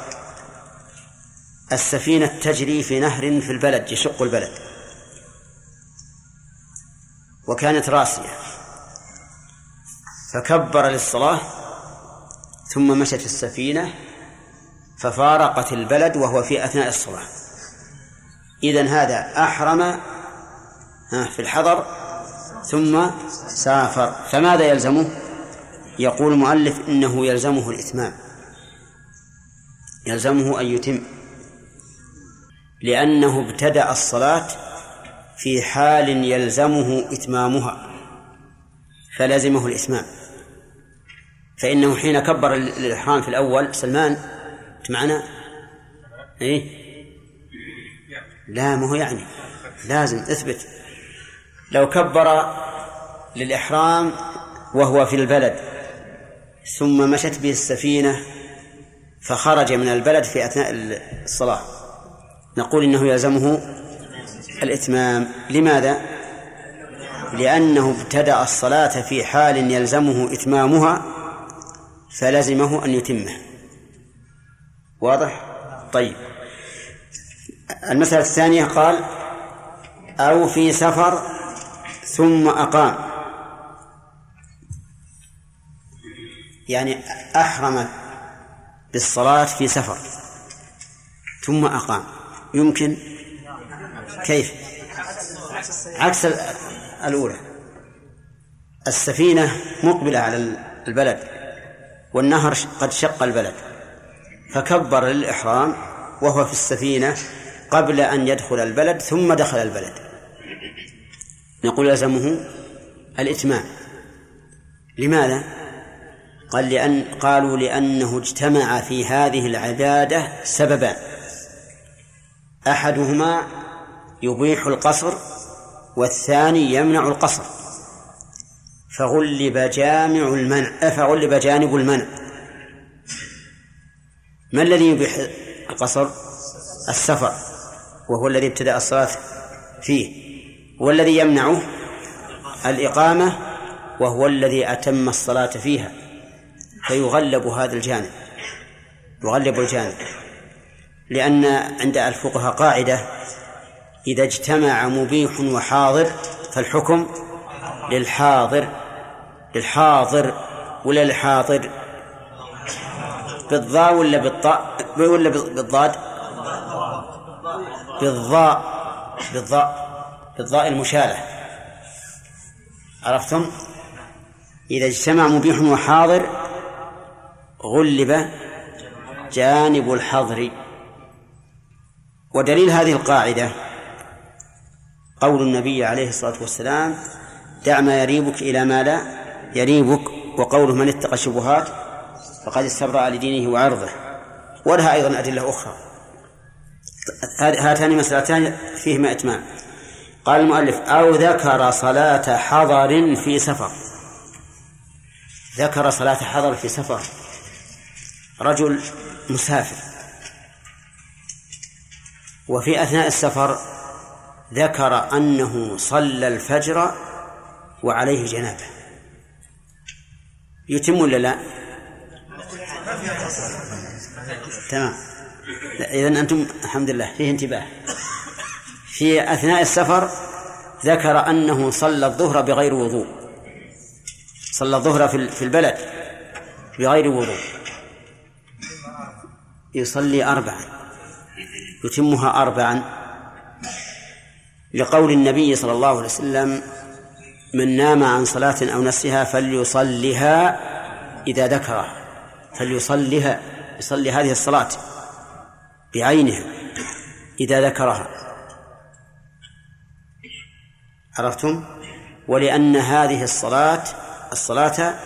السفينة تجري في نهر في البلد يشق البلد. وكانت راسية. فكبر للصلاة ثم مشت السفينة ففارقت البلد وهو في أثناء الصلاة. إذن هذا أحرم في الحضر ثم سافر. فماذا يلزمه؟ يقول المؤلف إنه يلزمه الإتمام. يلزمه أن يتم. لأنه ابتدأ الصلاة في حال يلزمه إتمامها فلزمه الإتمام. فإنه حين كبر الإحرام في الأول سلمان معنا إيه؟ لا ما هو يعني. لازم اثبت لو كبر للإحرام وهو في البلد ثم مشت به السفينة فخرج من البلد في أثناء الصلاة. نقول إنه يلزمه الإتمام. لماذا؟ لأنه ابتدأ الصلاة في حال يلزمه إتمامها فلزمه أن يتمه. واضح؟ طيب. المسألة الثانية قال أو في سفر ثم أقام. يعني أحرم بالصلاة في سفر ثم أقام. يمكن؟ كيف؟ عكس الأولى. السفينة مقبلة على البلد والنهر قد شق البلد. فكبر للإحرام وهو في السفينة قبل أن يدخل البلد ثم دخل البلد. نقول لزمه الإتمام. لماذا؟ قال لأن قالوا لأنه اجتمع في هذه العبادة سببان أحدهما يبيح القصر والثاني يمنع القصر. فغلب جامع المنع فغلب جانب المنع. ما الذي يبيح القصر؟ السفر وهو الذي ابتدأ الصلاة فيه والذي يمنعه الإقامة وهو الذي أتم الصلاة فيها فيغلب هذا الجانب يغلب الجانب لأن عند الفقهاء قاعدة إذا اجتمع مبيح وحاضر فالحكم للحاضر للحاضر ولا للحاضر؟ بالضاء ولا بالطاء؟ ولا بالضاد؟ بالضاء. بالضاء. بالضاء المشالة. عرفتم؟ إذا اجتمع مبيح وحاضر غلب جانب الحظر. ودليل هذه القاعدة قول النبي عليه الصلاة والسلام دع ما يريبك إلى ما لا يريبك. وقوله من اتقى الشبهات؟ فقد استبرأ لدينه وعرضه. ولها أيضا أدلة أخرى. هاتان مسألتان فيهما إتمام. قال المؤلف أو ذكر صلاة حضر في سفر. ذكر صلاة حضر في سفر. رجل مسافر. وفي أثناء السفر ذكر أنه صلى الفجر وعليه جنابة. يتم ولا لا؟ تمام. إذا أنتم الحمد لله فيه انتباه. في أثناء السفر ذكر أنه صلى الظهر بغير وضوء. صلى الظهر في البلد بغير وضوء. يصلي أربعا. يتمها أربعا. لقول النبي صلى الله عليه وسلم من نام عن صلاة أو نسيها فليصلها إذا ذكره. فليصلها يصلي هذه الصلاة بعينها إذا ذكرها. عرفتم؟ ولأن هذه الصلاة الصلاة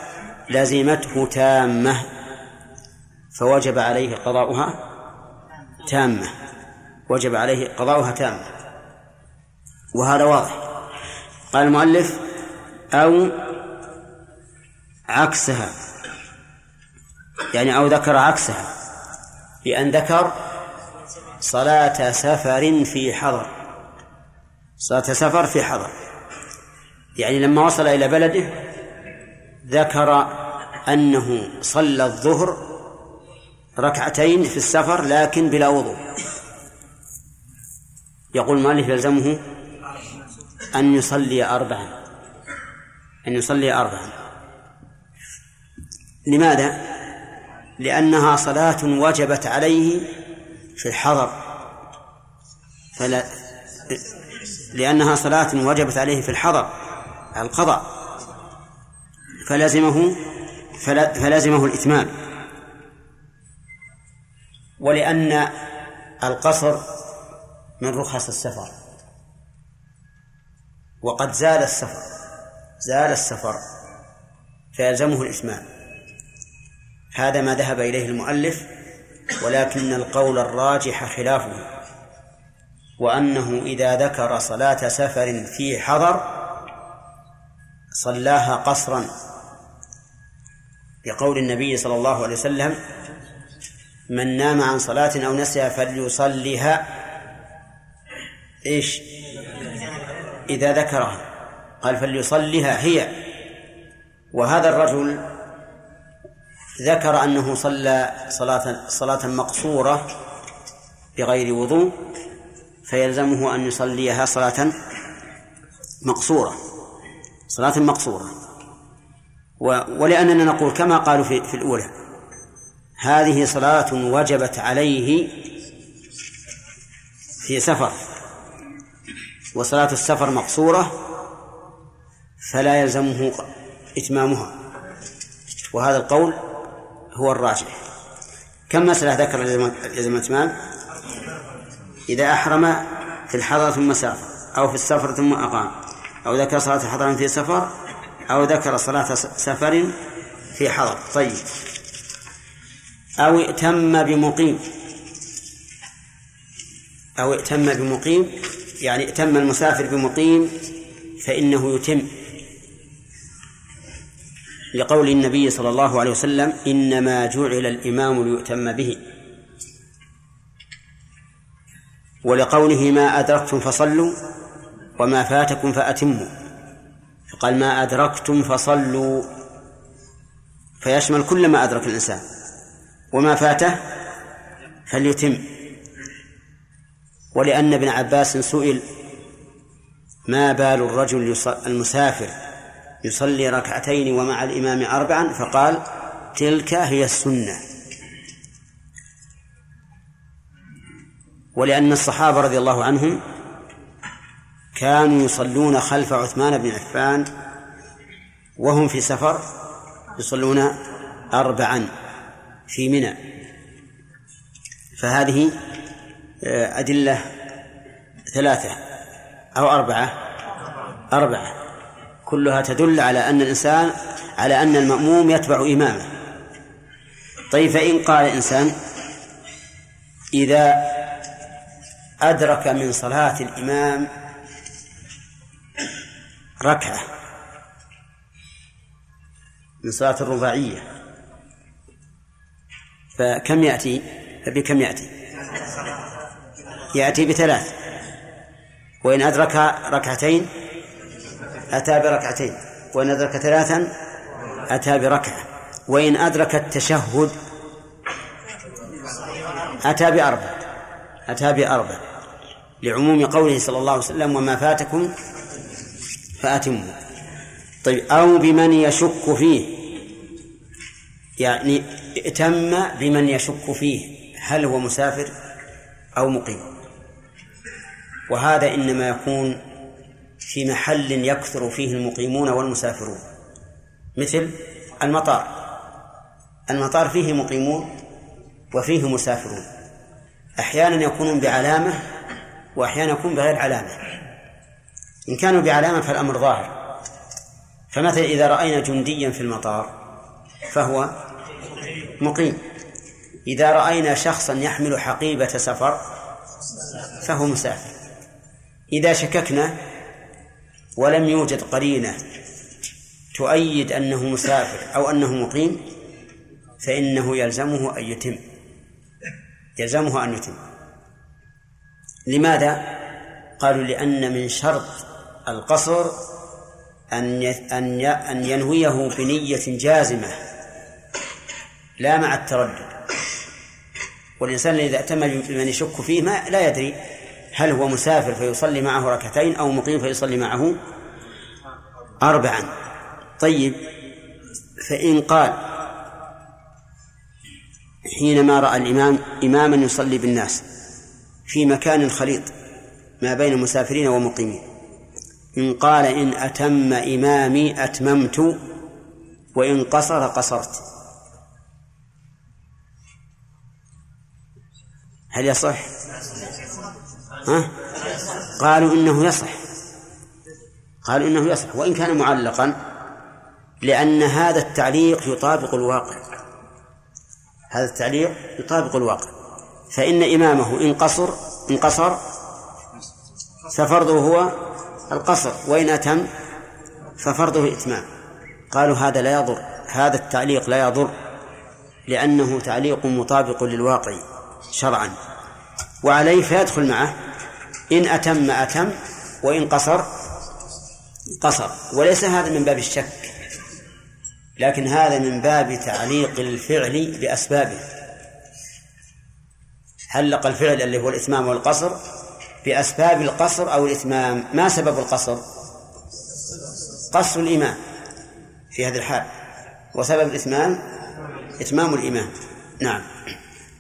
لزمته تامة فوجب عليه قضاؤها تامة وجب عليه قضاؤها تامة وهذا واضح. قال المؤلف أو عكسها يعني أو ذكر عكسها بأن ذكر صلاة سفر في حضر صلاة سفر في حضر. يعني لما وصل إلى بلده ذكر أنه صلى الظهر ركعتين في السفر لكن بلا وضوء. يقول المؤلف يلزمه أن يصلي أربعا أن يصلي أربعا. لماذا؟ لأنها صلاة وجبت عليه في الحضر. فلا لأنها صلاة وجبت عليه في الحضر القضاء. فلزمه فلزمه الإتمام. ولأن القصر من رخص السفر. وقد زال السفر زال السفر فيلزمه الإتمام. هذا ما ذهب إليه المؤلف ولكن القول الراجح خلافه وأنه إذا ذكر صلاة سفر في حضر صلاها قصرا بقول النبي صلى الله عليه وسلم من نام عن صلاة أو نسيها فليصليها. إيش؟ إذا ذكرها قال فليصليها هي. وهذا الرجل ذكر أنه صلى صلاة صلاة مقصورة بغير وضوء فيلزمه أن يصليها صلاة مقصورة. صلاة مقصورة. ولأننا نقول كما قالوا في, في الأولى هذه صلاة وجبت عليه في سفر وصلاة السفر مقصورة فلا يلزمه إتمامها. وهذا القول هو الراجح. كم مسألة ذكر يلزم الإتمام إذا أحرم في الحضر ثم سافر أو في السفر ثم أقام أو ذكر صلاة حضر في سفر أو ذكر صلاة سفر في حضر طيب. أو ائتم بمقيم. أو ائتم بمقيم يعني ائتم المسافر بمقيم فإنه يتم. لقول النبي صلى الله عليه وسلم إنما جعل الإمام ليؤتم به. ولقوله ما أدركتم فصلوا وما فاتكم فأتموا. فقال ما أدركتم فصلوا. فيشمل كل ما أدرك الإنسان. وما فاته فليتم. ولأن ابن عباس سئل ما بال الرجل المسافر؟ يصلي ركعتين ومع الإمام أربعا فقال تلك هي السنة. ولأن الصحابة رضي الله عنهم كانوا يصلون خلف عثمان بن عفان وهم في سفر يصلون أربعا في منى. فهذه آه، أدلة ثلاثة أو أربعة أربعة. كلها تدل على أن الإنسان على أن المأموم يتبع إمامه. طيب فإن قال إنسان إذا أدرك من صلاة الإمام ركعة من صلاة الرباعية فكم يأتي؟ بكم يأتي؟ يأتي بثلاث. وإن أدرك ركعتين أتى بركعتين وإن أدرك ثلاثا أتى بركعة وإن أدرك التشهد أتى بأربع أتى بأربع لعموم قوله صلى الله عليه وسلم وما فاتكم فأتموا. طيب أو بمن يشك فيه يعني ائتم بمن يشك فيه هل هو مسافر أو مقيم؟ وهذا إنما يكون في محل يكثر فيه المقيمون والمسافرون. مثل المطار. المطار فيه مقيمون وفيه مسافرون. أحيانا يكونون بعلامة وأحيانا يكون بغير علامة. إن كانوا بعلامة فالأمر ظاهر. فمثلا إذا رأينا جنديا في المطار فهو مقيم. إذا رأينا شخصا يحمل حقيبة سفر فهو مسافر. إذا شككنا ولم يوجد قرينة تؤيد أنه مسافر أو أنه مقيم فإنه يلزمه أن يتم. يلزمه أن يتم. لماذا؟ قالوا لأن من شرط القصر أن أن أن ينويه بنية جازمة لا مع التردد. والإنسان إذا أتم بمن يشك فيه ما لا يدري. هل هو مسافر فيصلي معه ركعتين أو مقيم فيصلي معه أربعا طيب فإن قال حينما رأى الإمام إماما يصلي بالناس في مكان خليط ما بين مسافرين ومقيمين إن قال إن أتم إمامي أتممت وإن قصر قصرت هل يصح؟ ها؟ قالوا إنه يصح. قالوا إنه يصح. وإن كان معلقا لأن هذا التعليق يطابق الواقع. هذا التعليق يطابق الواقع. فإن إمامه إن قصر إن قصر ففرضه هو القصر. وإن أتم ففرضه الإتمام قالوا هذا لا يضر. هذا التعليق لا يضر لأنه تعليق مطابق للواقع شرعا. وعليه فيدخل معه إن أتم أتم وإن قصر قصر. وليس هذا من باب الشك لكن هذا من باب تعليق الفعل بأسبابه علق الفعل اللي هو الإتمام والقصر بأسباب القصر أو الإتمام. ما سبب القصر؟ قصر الإمام في هذه الحال. وسبب الإتمام؟ إتمام الإمام نعم.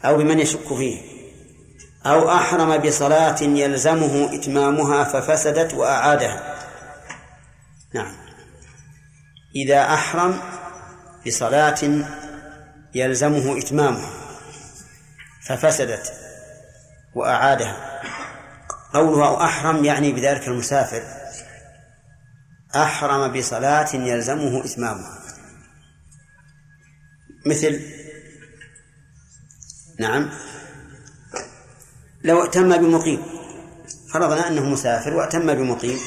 أو بمن يشك فيه. أو أحرم بصلاة يلزمه إتمامها ففسدت وأعادها. نعم. إذا أحرم بصلاة يلزمه إتمامها ففسدت وأعادها. قوله أو أحرم يعني بذلك المسافر. أحرم بصلاة يلزمه إتمامها. مثل نعم. لو اتم بمقيم. فرضنا أنه مسافر وأتم بمقيم.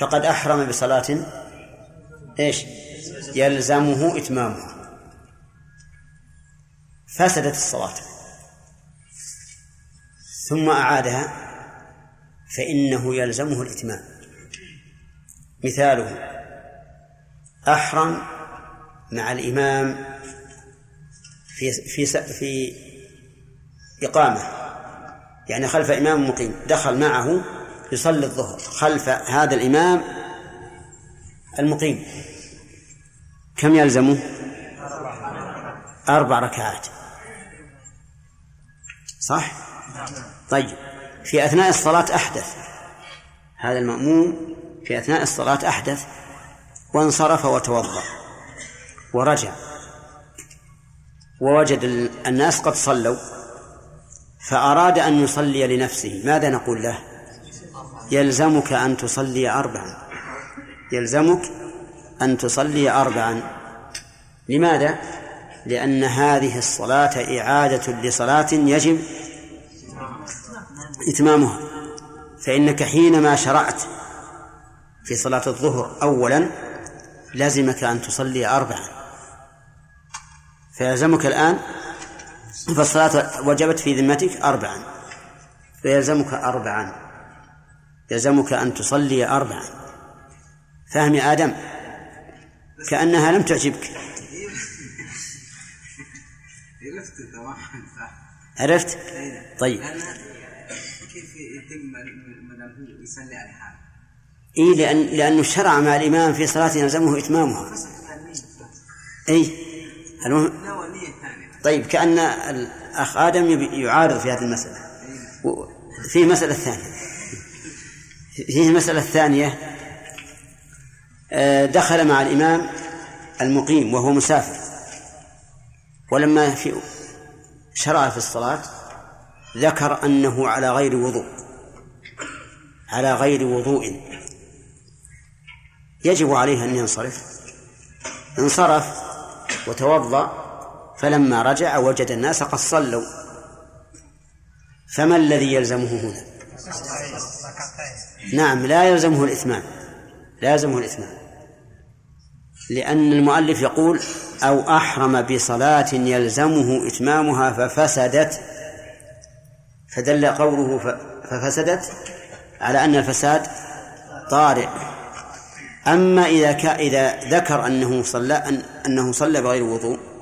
فقد أحرم بصلاة إيش؟ يلزمه إتمامها. فسدت الصلاة. ثم أعادها فإنه يلزمه الإتمام. مثاله أحرم مع الإمام في في في إقامة. يعني خلف إمام مقيم دخل معه يصلي الظهر خلف هذا الإمام المقيم. كم يلزمه؟ أربع ركعات. صح؟ طيب في أثناء الصلاة أحدث. هذا المأموم في أثناء الصلاة أحدث وانصرف وتوضأ ورجع. ووجد الناس قد صلوا. فأراد أن يصلي لنفسه ماذا نقول له؟ يلزمك أن تصلي أربعا. يلزمك أن تصلي أربعا. لماذا؟ لأن هذه الصلاة إعادة لصلاة يجب إتمامها. فإنك حينما شرعت في صلاة الظهر أولا لزمك أن تصلي أربعا. فيلزمك الآن فالصلاة وجبت في ذمتك أربعا فيلزمك أربعا يلزمك أن تصلي أربعا فهم يا آدم كأنها لم تعجبك عرفت؟ طيب كيف يتم من يصلي على حاله؟ إيه لأن لأنه شرع مع الإمام في صلاة يلزمه إتمامها. إي المهم طيب كأن الأخ آدم يعارض في هذه المسألة. في مسألة ثانية. فيه المسألة الثانية دخل مع الإمام المقيم وهو مسافر ولما في شرع في الصلاة ذكر أنه على غير وضوء على غير وضوء يجب عليه أن ينصرف انصرف وتوضأ فلما رجع وجد الناس قد صلوا. فما الذي يلزمه هنا؟ نعم لا يلزمه الإتمام. لا يلزمه الإتمام. لأن المؤلف يقول أو أحرم بصلاة يلزمه إتمامها ففسدت. فدل قوله ففسدت على أن الفساد طارئ. أما إذا. إذا ذكر أنه صلى أن... أنه صلى بغير وضوء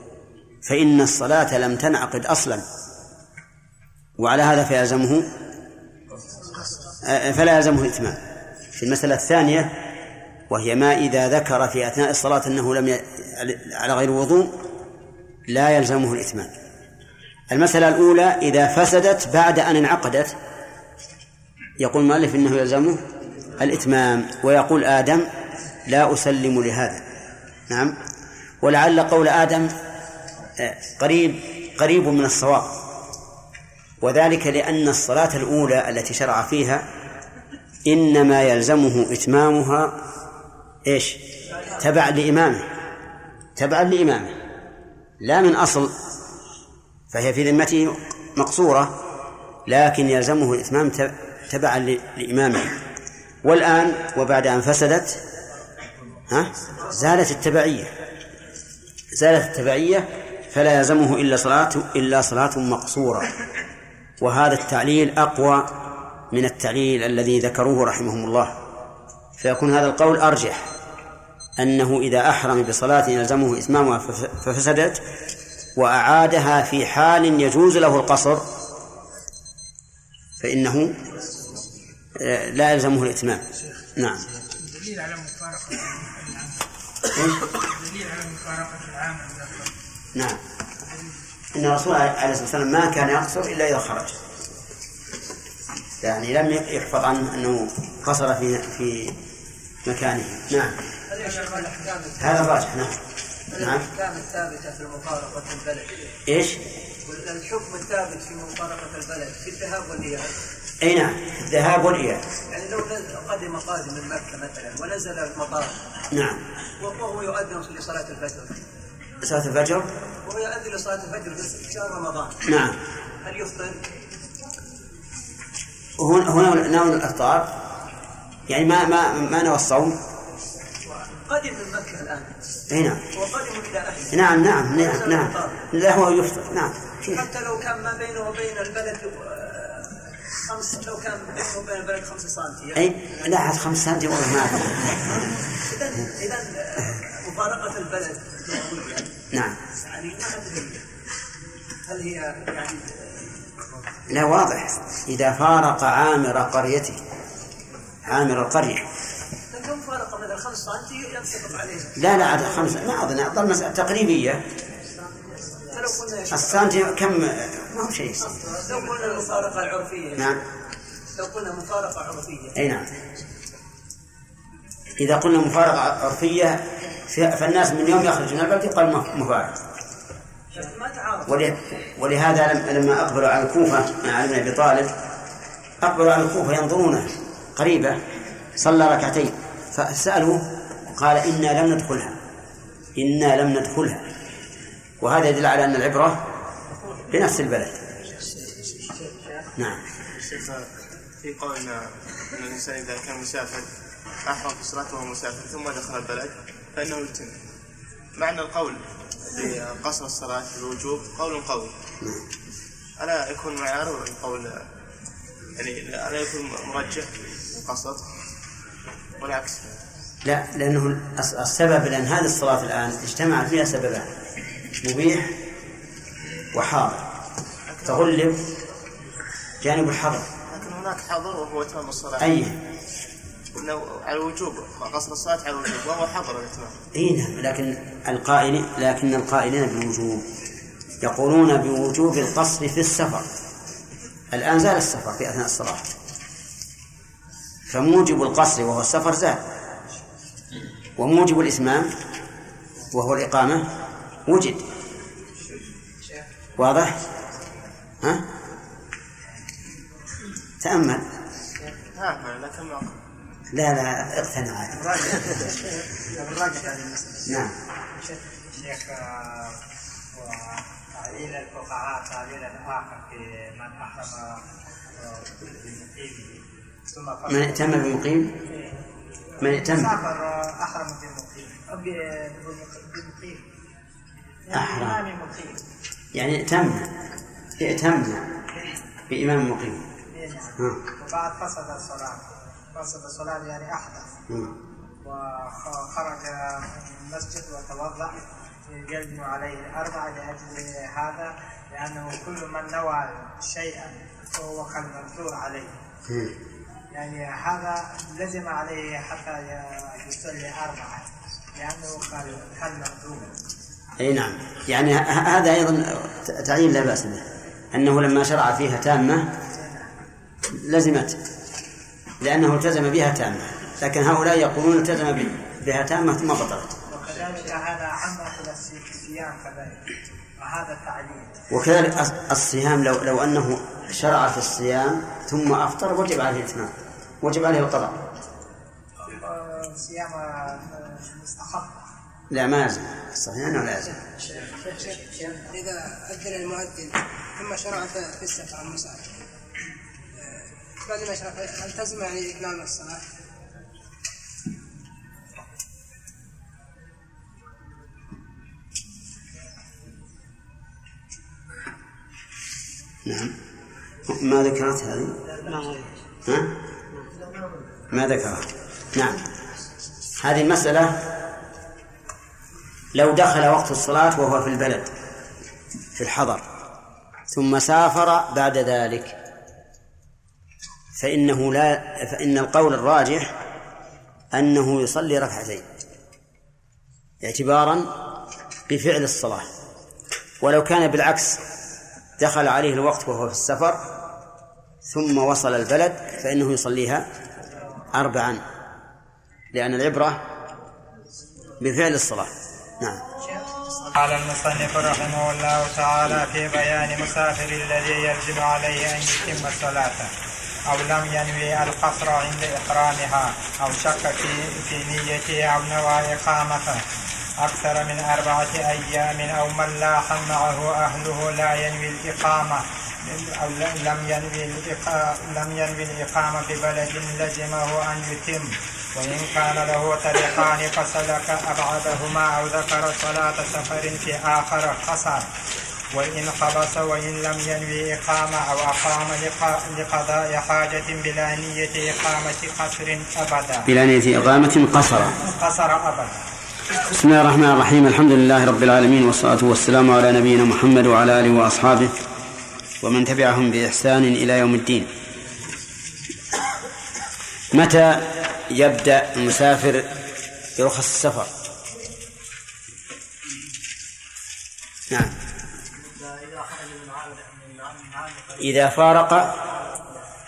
فإن الصلاة لم تنعقد أصلا. وعلى هذا فيلزمه فلا يلزمه الإتمام. في المسألة الثانية وهي ما إذا ذكر في أثناء الصلاة أنه لم ي... على غير وضوء لا يلزمه الإتمام. المسألة الأولى إذا فسدت بعد أن انعقدت يقول المؤلف إنه يلزمه الإتمام ويقول آدم لا أسلم لهذا. نعم. ولعل قول آدم آه، قريب قريب من الصواب. وذلك لأن الصلاة الأولى التي شرع فيها إنما يلزمه إتمامها إيش؟ تبع لإمامه. تبعا لإمامه. لا من أصل فهي في ذمته مقصورة لكن يلزمه الإتمام تبعا لإمامه. والآن وبعد أن فسدت ها؟ زالت التبعية. زالت التبعية فلا يلزمه إلا صلاة إلا صلاة مقصورة. وهذا التعليل أقوى من التعليل الذي ذكروه رحمهم الله. فيكون هذا القول أرجح. أنه إذا أحرم بصلاة يلزمه إتمامها ففسدت وأعادها في حال يجوز له القصر فإنه آه، لا يلزمه الإتمام. نعم. دليل على مفارقة دليل على مفارقة العام. نعم. إن الرسول عليه الصلاة والسلام ما كان يقصر إلا إذا خرج. يعني لم يحفظ عنه أنه قصر في في مكانه. نعم. هذا الراجح نعم. نعم. الأحكام الثابتة في مفارقة البلد إيش؟ الحكم الثابت في مفارقة البلد في الذهاب والإياب. أي نعم. الذهاب والإياب. يعني لو قدم قادم من مكة مثلا ونزل المطار. نعم. وهو يؤذن لصلاة الفجر. صلاة الفجر؟ وهو يؤذن لصلاة الفجر في شهر رمضان. نعم. هل يفطر؟ هنا هنا نوى الأفطار. يعني ما ما ما نوى الصوم. قدم من مكة الآن. إي نعم. وقدم إلى أهله. نعم نعم نعم نعم. لا هو يفطر. نعم. حتى لو كان ما بينه وبين البلد خمس لو كان بينه وبين البلد خمس سنتي إي لا عاد خمس سنتي والله ما اذا اذا مفارقة البلد. نعم. يعني هل هي يعني لا واضح. إذا فارق عامر قريته. عامر القرية. لكن فارق مثلا خمس سنتي عليه لا لا عاد خمس. ما أظن. أظن مسألة تقريبية. السنتي كم؟ ما هو شيء. لو قلنا المفارقة العرفية نعم. لو قلنا مفارقة عرفية. أي نعم. إذا قلنا مفارقة عرفية فالناس من يوم يخرج من البلد يقال مفارق ولهذا لما أقبلوا على الكوفة مع علي بن أبي طالب أقبلوا على الكوفة ينظرونه قريبة صلى ركعتين فسألوه قال إنا لم ندخلها. إنا لم ندخلها. وهذا يدل على أن العبرة بنفس البلد. نعم. في قولنا أن الإنسان إذا كان مسافر أحرم في صلاته وهو مسافر ثم دخل البلد فإنه يتم معنى القول بقصر الصلاة بالوجوب قول قوي. ألا يكون معيار القول يعني ألا يكون مرجح القصر والعكس. لا لأنه السبب لأن هذه الصلاة الآن اجتمع فيها سببان. مبيح وحاضر. تغلب جانب الحظر لكن هناك حظر وهو تمام الصلاة. أي. انه على الوجوب قصر الصلاة على الوجوب وهو حظر الإتمام. اي نعم لكن القائل لكن القائلين بالوجوب يقولون بوجوب القصر في السفر. الآن زال السفر في أثناء الصلاة. فموجب القصر وهو السفر زال. وموجب الإتمام وهو الإقامة وجد. واضح؟ ها؟ تأمل لا تم لا لا اقتنع. المسألة نعم. شيخ وتعليل الفقهاء تعليل آخر في من أحرم آه، بمقيمه ثم من ائتم بمقيم من ائتم. سافر أحرم. بمقيم بمقيم يعني. إمام مقيم يعني ائتم ائتم بإمام مقيم. إيه. وبعد فسد الصلاة. فسد الصلاة يعني أحدث. مم. وخرج من المسجد وتوضأ يجلد عليه أربعة لأجل هذا لأنه كل من نوى شيئا فهو كالمنثور عليه. مم. يعني هذا لزم عليه حتى يصلي أربعة لأنه كال- كالمنثور أي نعم. يعني هذا أيضا تعيين لا بأس به. أنه لما شرع فيها تامة لزمت. لأنه التزم بها تامه لكن هؤلاء يقولون التزم بها تامه ثم بطلت وكذلك هذا عم إلى الصي- الصيام كذلك وهذا التعليم وكذلك الص- الصيام لو لو انه شرع في الصيام ثم افطر وجب عليه الاتمام وجب عليه القضاء آه، صيام آه، مستحب لا ما يلزم صحيح انه لا يلزم إذا أذن المؤذن ثم شرع في السفر المسافر آه، التزم يعني إتمام الصلاة نعم. ما ذكرت هذه؟ ها؟ ما ذكرها نعم. هذه المسألة لو دخل وقت الصلاة وهو في البلد في الحضر ثم سافر بعد ذلك. فإنه لا فإن القول الراجح أنه يصلي ركعتين اعتبارا بفعل الصلاة. ولو كان بالعكس دخل عليه الوقت وهو في السفر ثم وصل البلد فإنه يصليها أربعا لأن العبرة بفعل الصلاة. نعم. قال المصنف رحمه الله تعالى في بيان مسافر الذي يلزم عليه أن يتم الصلاة أو لم ينوي القصر عند إحرامها أو شك في في نيته أو نوى إقامته. أكثر من أربعة أيام أو من لاح معه أهله لا ينوي الإقامة أو لم ينوي لم ينوي الإقامة ببلد لزمه أن يتم. وإن كان له طريقان فسلك أبعدهما أو ذكر صلاة سفر في آخر قصر. وإن خلص وإن لم ينوي إقامة أو أقام لق- لقضاء حاجة بلا نية إقامة قصر أبدا. بلا نية إقامة قصر. قصر أبدا. بسم الله الرحمن الرحيم. الحمد لله رب العالمين والصلاة والسلام على نبينا محمد وعلى آله وأصحابه ومن تبعهم بإحسان إلى يوم الدين. متى يبدأ المسافر برخص السفر؟ نعم. إذا فارق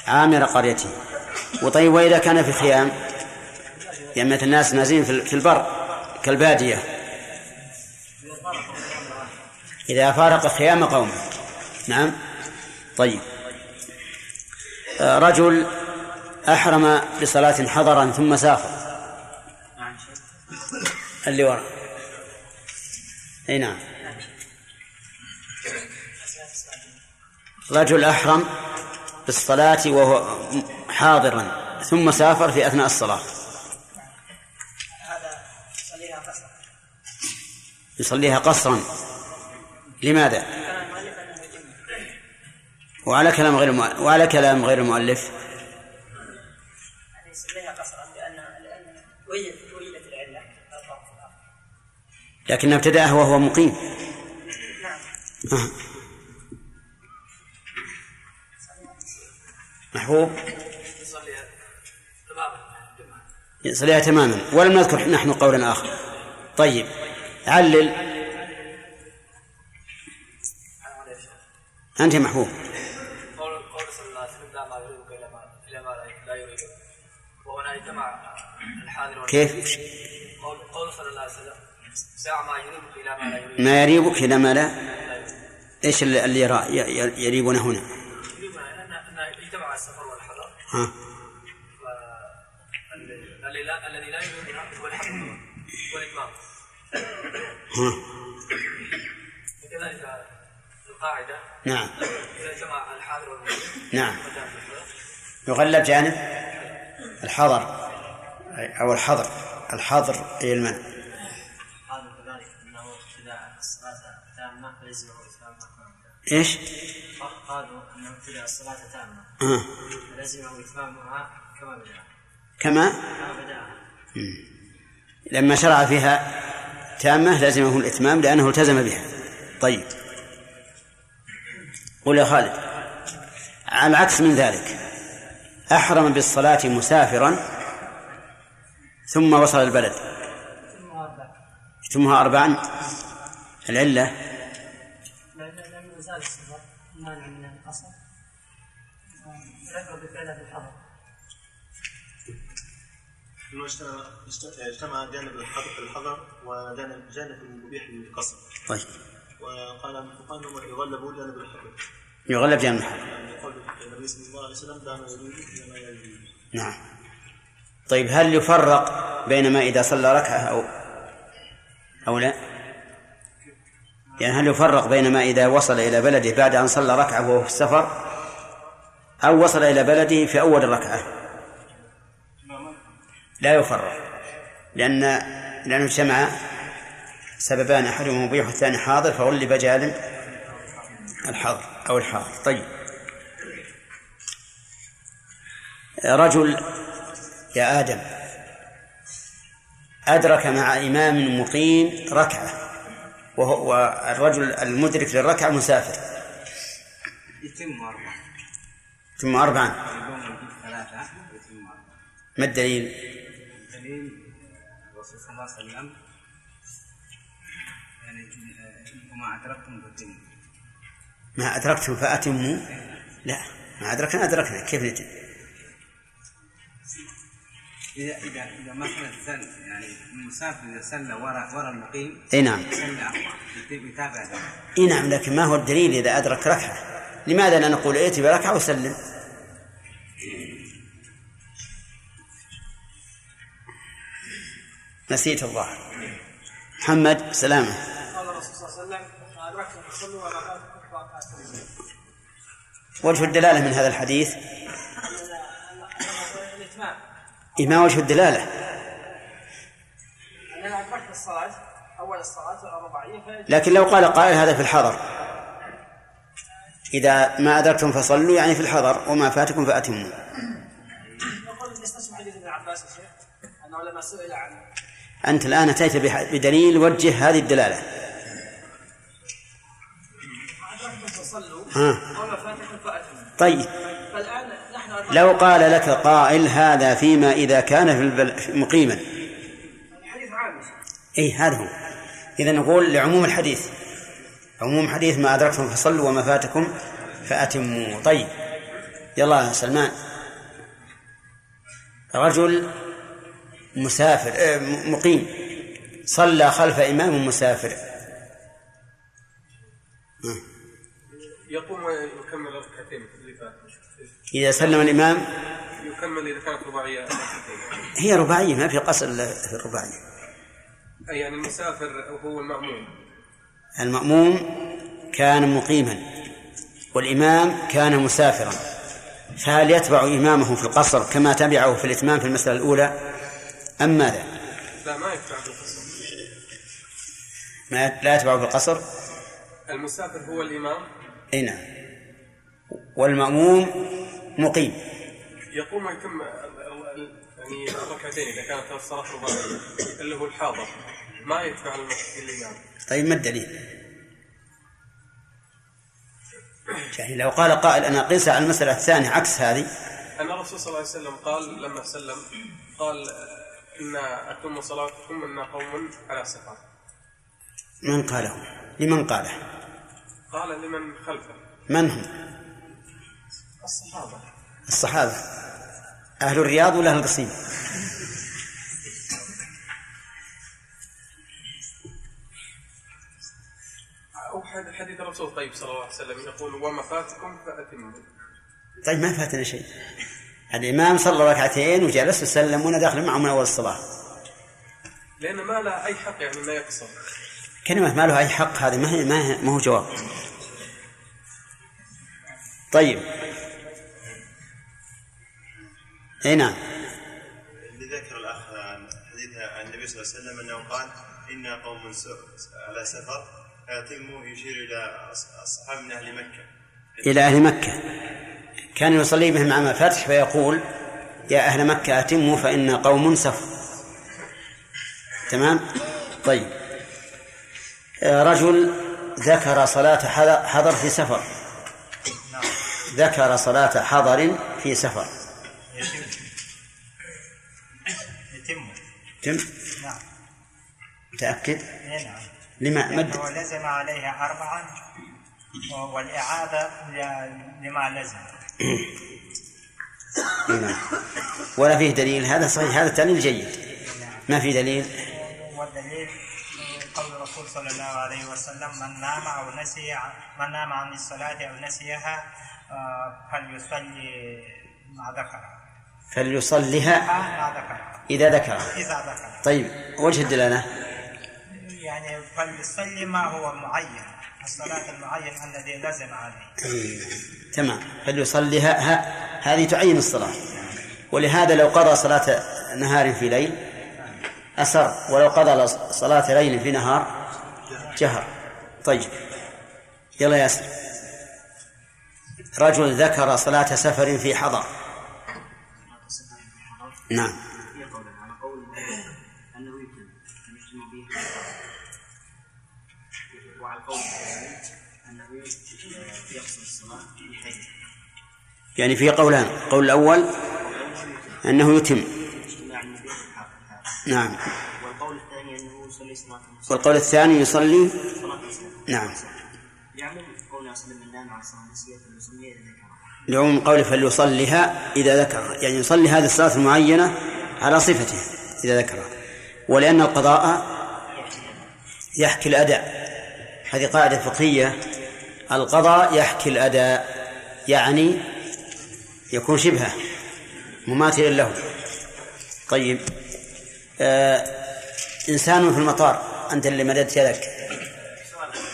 عامر قريته. وطيب وإذا كان في خيام؟ يعني مثل الناس نازلين في البر كالبادية. إذا فارق خيام قومه. نعم. طيب. آه، رجل أحرم بصلاة حضرا ثم سافر. اللي وراء أي نعم. رجل أحرم بالصلاة وهو حاضرا ثم سافر في أثناء الصلاة. هذا صليها قصر يصليها قصرا. لماذا؟ وعلى كلام غير المؤلف وعلى كلام غير المؤلف. يعني يصليها قصرا لأن وجدت العلة. لكنه ابتدأه وهو مقيم. نعم. محبوب؟ يصليها تماما. ولم نذكر نحن قولا آخر. طيب علل. أنت يا محبوب. كيف؟ قول صلى الله عليه وسلم. ساعة ما يريبك إلى ما لا يريبك ما يريبك إلى ما لا؟ إيش اللي يريبنا هنا؟ الذي لا الذي لا يؤمن هو الحق والإتمام ها. وكذلك القاعدة. نعم. إذا جمع الحاضر والمغيب نعم. يغلب جانب الحضر أو الحظر الحظر أي المنع. قالوا كذلك أنه ابتداء الصلاة تامة فلزمه اتمامها كامله إيش؟ قالوا أنه ابتداء الصلاة تامة. فلزمه اتمامها كما؟ بداها كما بداها لما شرع فيها تامة لزمه الإتمام لأنه التزم بها. طيب. قل يا خالد على العكس من ذلك أحرم بالصلاة مسافرا ثم وصل البلد. ثم أربعا. العلة؟ اجتمع جانب الحظر الحظر وجانب جانب المبيح للقصر. طيب. وقال الفقهاء انهم يغلبوا جانب الحظر يغلب جانب الحظر يعني قول النبي صلى الله عليه وسلم دعنا يريد انما يريد نعم. طيب هل يفرق بين ما إذا صلى ركعة أو أو لا؟ يعني هل يفرق بين ما إذا وصل إلى بلده بعد أن صلى ركعة وهو في السفر أو وصل إلى بلده في أول الركعة؟ لا يفرق لأن لأنه اجتمع سببان أحدهما مبيح والثاني حاضر فغلب جانب الحظر أو الحاضر. طيب. رجل يا آدم أدرك مع إمام مقيم ركعة وهو والرجل المدرك للركعة مسافر. يتم أربعة. يقوم يجيب ثلاثة يتم أربعة. ما الدليل؟ الدليل الرسول صلى الله عليه وسلم يعني آه، وما أدركتم فتموا ما أدركتم فأتموا؟ لا ما أدركنا أدركنا كيف نتم إذا إذا إذا مثلا سل يعني المسافر إذا سلى ورا ورا المقيم أي نعم. يتابع إي نعم لكن ما هو الدليل إذا أدرك ركعة؟ لماذا لا نقول ائت بركعة وسلم؟ نسيت الظاهر. محمد سلامة. قال الرسول صلى الله عليه وسلم وجه الدلالة من هذا الحديث؟ ما وجه فيجب لكن لو قال قائل هذا في الحضر. إذا ما أدركتم فصلوا يعني في الحضر وما فاتكم فأتموا. نقول نستشهد حديث ابن عباس شيخ أنه لما سئل عن أنت الآن أتيت بدليل يوجه هذه الدلالة. ها. طيب. لو قال لك قائل هذا فيما إذا كان في. مقيما. أي هذا هو. إذا نقول لعموم الحديث. عموم حديث ما أدركتم فصلوا وما فاتكم فأتموا. طيب. يلا سلمان. رجل مسافر. م- مقيم. صلى خلف إمام مسافر. يقوم ويكمل فات إذا سلم الإمام. يكمل إذا كانت رباعية الركعتين هي رباعية ما في قصر في الرباعية. أي يعني المسافر هو المأموم. المأموم كان مقيما والإمام كان مسافرا. فهل يتبع إمامه في القصر كما تبعه في الإتمام في المسألة الأولى؟ أم ماذا؟ لا ما يتبع في القصر. ما لا يتبعه في القصر؟ المسافر هو الإمام. أي نعم. والمأموم مقيم. يقوم ويتم يعني الركعتين إذا كانت الصلاة رباعية اللي هو الحاضر. ما يتبع الإمام. طيب ما الدليل؟ يعني لو قال قائل أنا قيس على المسألة الثانية عكس هذه. أن الرسول صلى الله عليه وسلم قال لما سلم قال إن أتم صلاتكم إن قوم على سفر من قاله؟ لمن قاله؟ قال لمن خلفه من هم؟ الصحابة الصحابة أهل الرياض ولا أهل القصيم؟ حديث الرسول طيب صلى الله عليه وسلم يقول وما فاتكم فأتموا طيب ما فاتنا شيء الإمام صلى ركعتين وجلس وسلم وأنا داخل معه من أول الصلاة. لأن ما له أي حق يعني ما يقصر. كلمة ما له أي حق هذه ما هي ما, هي ما هو جواب. طيب. أي نعم. اللي ذكر الأخ حديث عن النبي صلى الله عليه وسلم أنه قال أنا قوم على سفر فيتم يشير إلى أص- أصحاب من أهل مكة. إلى أهل مكة. كان يصلي بهم عام الفتح فيقول يا أهل مكة أتموا فإن قوم سفر. تمام؟ طيب. آه، رجل ذكر صلاة حضر- في سفر. ذكر صلاة حضر في سفر. يتم. يتم تم؟ نعم. متأكد؟ إيه نعم. لما مد لزم عليها أربعا والإعادة لما لزم. ولا فيه دليل. هذا صحيح. هذا التعليل جيد. ما في دليل؟ والدليل قول الرسول صلى الله عليه وسلم من نام أو نسي من نام عن الصلاة أو نسيها آه، فليصلي ما ذكر. فليصلها ما ذكر. إذا ذكر. إذا ذكر. طيب وجه الدلالة؟ يعني فليصلي ما هو معين. الصلاة المعين الذي لزم عليه. تمام. فليصلها ها هذه تعين الصلاة. ولهذا لو قضى صلاة نهار في ليل أسر. ولو قضى صلاة ليل في نهار جهر. طيب. يلا ياسر رجل ذكر صلاة سفر في حضر. نعم. يعني في قولان. القول الأول أنه يتم. نعم. والقول الثاني انه يصلي. والقول الثاني يصلي نعم. يعمل قول صلى الله عليه وسلم لعموم قوله فليصليها إذا ذكر. يعني يصلي هذه الصلاة المعينة على صفته إذا ذكرها ولأن القضاء يحكي الأداء. هذه قاعدة فقهية. القضاء يحكي الأداء. يعني يكون شبهة مماثلا له. طيب آه إنسان في المطار أنت اللي مددت يدك.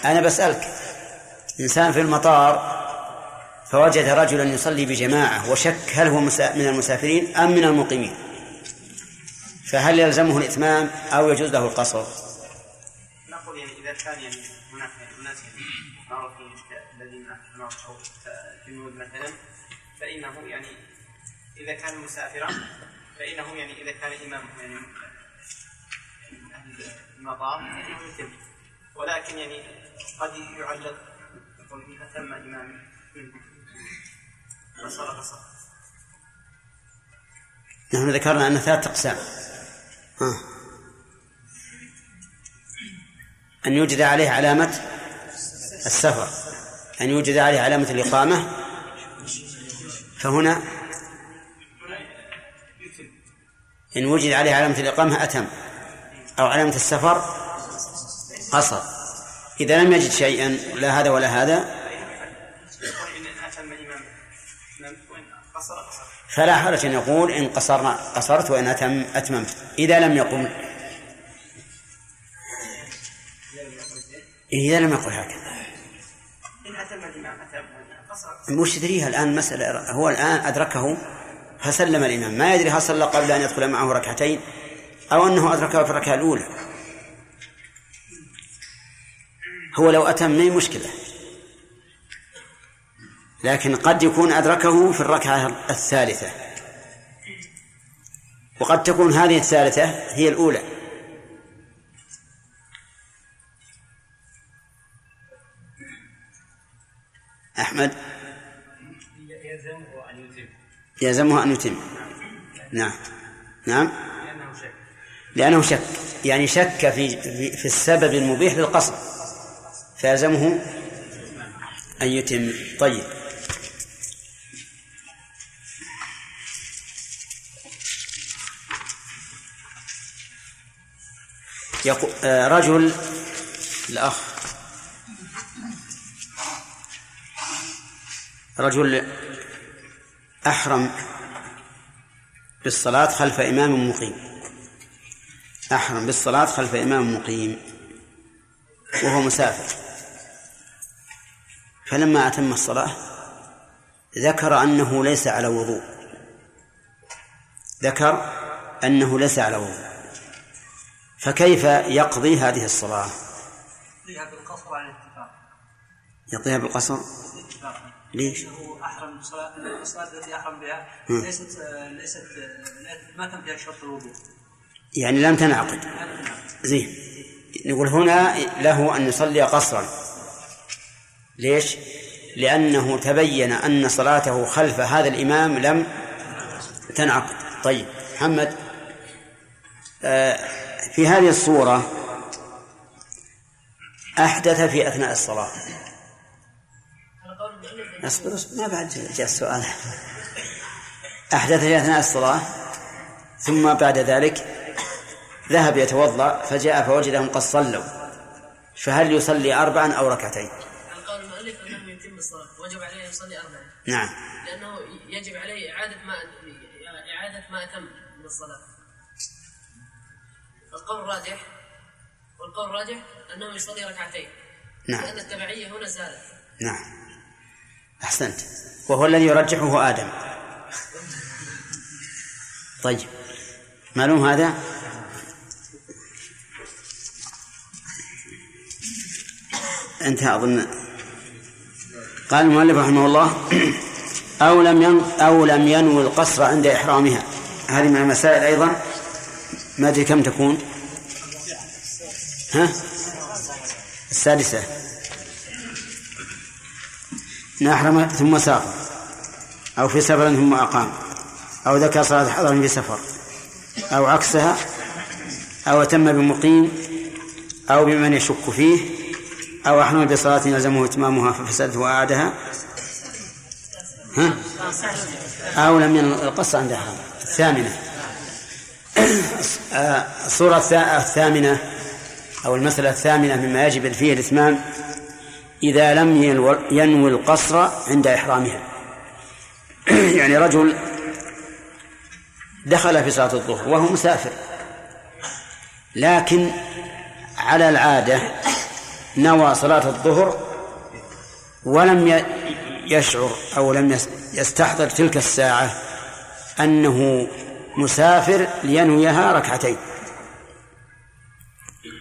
أنا بسألك إنسان في المطار فوجد رجلا يصلي بجماعة وشك هل هو من المسافرين أم من المقيمين؟ فهل يلزمه الإتمام أو يجوز له القصر؟ نقول يعني إذا كان يعني هناك اناس معروفين الذين مثلا فإنه يعني إذا كان مسافرا فإنه يعني إذا كان امامه يعني المطار فانه يتم. ولكن يعني قد يعلق يقول اذا تم امامي منه قصر نحن ذكرنا أن ثلاثة أقسام. آه. أن يوجد عليه علامة السفر. أن يوجد عليه علامة الإقامة. فهنا إن وجد عليه علامة الإقامة أتم أو علامة السفر قصر. إذا لم يجد شيئا لا هذا ولا هذا فلا حرج أن يقول إن قصرنا قصرت وإن أتم أتممت. إذا لم يقل إذا لم يقل هكذا. تدريها الآن مسألة هو الآن أدركه فسلم الإمام. ما يدري هل صلى قبل أن يدخل معه ركعتين أو أنه أدركه في الركعة الأولى. هو لو أتم ما مشكلة. لكن قد يكون أدركه في الركعة الثالثة. وقد تكون هذه الثالثة هي الأولى. أحمد؟ يلزمه أن يتم. نعم. نعم. لأنه شك. يعني شك في في, السبب المبيح للقصر. فيلزمه أن يتم. طيب. يقول آه، رجل الأخ. رجل أحرم بالصلاة خلف إمام مقيم. أحرم بالصلاة خلف إمام مقيم. وهو مسافر. فلما أتم الصلاة ذكر أنه ليس على وضوء. ذكر أنه ليس على وضوء. فكيف يقضي هذه الصلاة؟ يقضيها بالقصر عن الاتفاق. يقضيها بالقصر؟ ليش؟ أحرم الصلاه الصلاة التي أحرم بها. ليست ليست ما تم فيها شرط الوضوء. يعني لم تنعقد. زين. نقول هنا له أن يصلي قصرا. ليش؟ لأنه تبين أن صلاته خلف هذا الإمام لم تنعقد. طيب محمد آه، في هذه الصورة أحدث في أثناء الصلاة. اصبر اصبر ما بعد جاء السؤال. أحدث في أثناء الصلاة ثم بعد ذلك ذهب يتوضأ فجاء فوجدهم قد صلوا. فهل يصلي أربعا أو ركعتين؟ قال المؤلف أنه يتم الصلاة وجب عليه أن يصلي اربعا. نعم. لأنه يجب عليه إعادة ما إعادة ما أتم من الصلاه القول الراجح والقول الراجح أنه يصلي ركعتين. نعم. لأن التبعية هنا زالت. نعم. أحسنت. وهو الذي يرجحه آدم. طيب. معلوم هذا؟ انتهى أظن. قال المؤلف رحمه الله أو لم ين أو لم ينوي القصر عند إحرامها. هذه من المسائل أيضا. ما أدري كم تكون. ها؟ السادسة. إن أحرم ثم سافر أو في سفر ثم أقام أو ذكر صلاة حضر في سفر أو عكسها أو أتم بمقيم أو بمن يشك فيه أو أحرم بصلاة يلزمه إتمامها ففسدت وأعادها. ها؟ أو لم ينقص عند إحرام الثامنة الصورة الثا- الثامنة أو المسألة الثامنة مما يجب فيه الإتمام إذا لم ينو- ينوي القصر عند إحرامها. يعني رجل دخل في صلاة الظهر وهو مسافر. لكن على العادة نوى صلاة الظهر ولم يشعر أو لم يس- يستحضر تلك الساعة أنه مسافر لينويها ركعتين.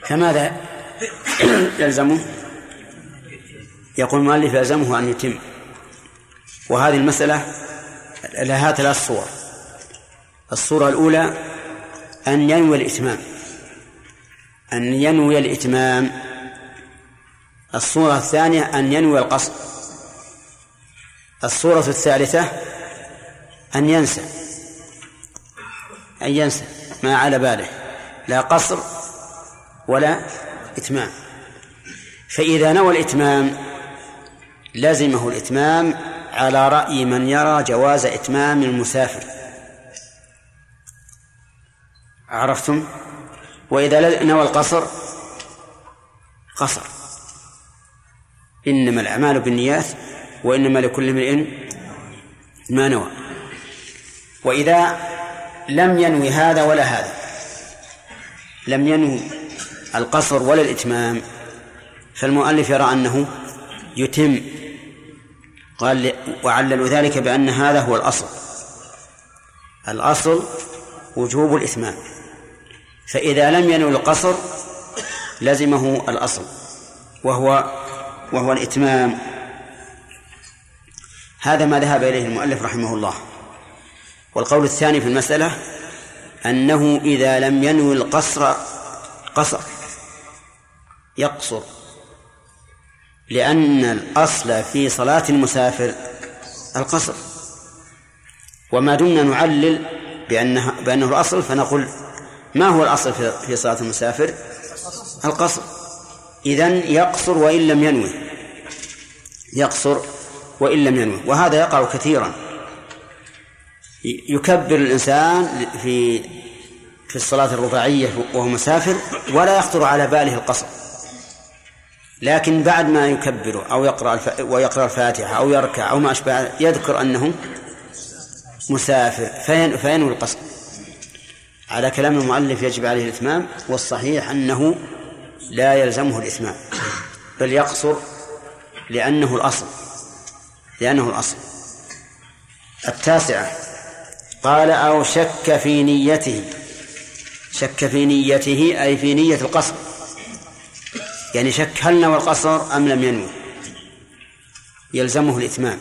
فماذا يلزمه يقول المؤلف يلزمه أن يتم. وهذه المسألة لها ثلاث صور الصورة الأولى أن ينوي الإتمام. أن ينوي الإتمام. الصورة الثانية أن ينوي القصد. الصورة الثالثة أن ينسى. أن ينسى ما على باله. لا قصر ولا إتمام. فإذا نوى الإتمام لزمه الإتمام على رأي من يرى جواز إتمام المسافر. عرفتم؟ وإذا نوى القصر قصر. إنما الأعمال بالنيات وإنما لكل امرئ ما نوى. وإذا لم ينوي هذا ولا هذا لم ينوي القصر ولا الإتمام فالمؤلف يرى أنه يتم قال وعللوا ذلك بأن هذا هو الأصل. الأصل وجوب الإتمام فإذا لم ينوي القصر لزمه الأصل وهو وهو الإتمام. هذا ما ذهب إليه المؤلف رحمه الله. والقول الثاني في المسألة أنه إذا لم ينوي القصر قصر يقصر. لأن الأصل في صلاة المسافر القصر. وما دمنا نعلل بأنها بأنه الأصل فنقول ما هو الأصل في صلاة المسافر؟ القصر. إذن يقصر وإن لم ينوي. يقصر وإن لم ينوي. وهذا يقع كثيرا. يكبر الإنسان في في الصلاة الرباعية وهو مسافر ولا يخطر على باله القصر. لكن بعد ما يكبر أو يقرأ. ويقرأ الفاتحة أو يركع أو ما أشبه يذكر أنه مسافر فين فينوي القصر على كلام المؤلف يجب عليه الإتمام والصحيح أنه لا يلزمه الإتمام بل يقصر لأنه الأصل لأنه الأصل التاسعة قال أو شك في نيته شك في نيته أي في نية القصر يعني شك هل نوى القصر أم لم ينوي يلزمه الإتمام.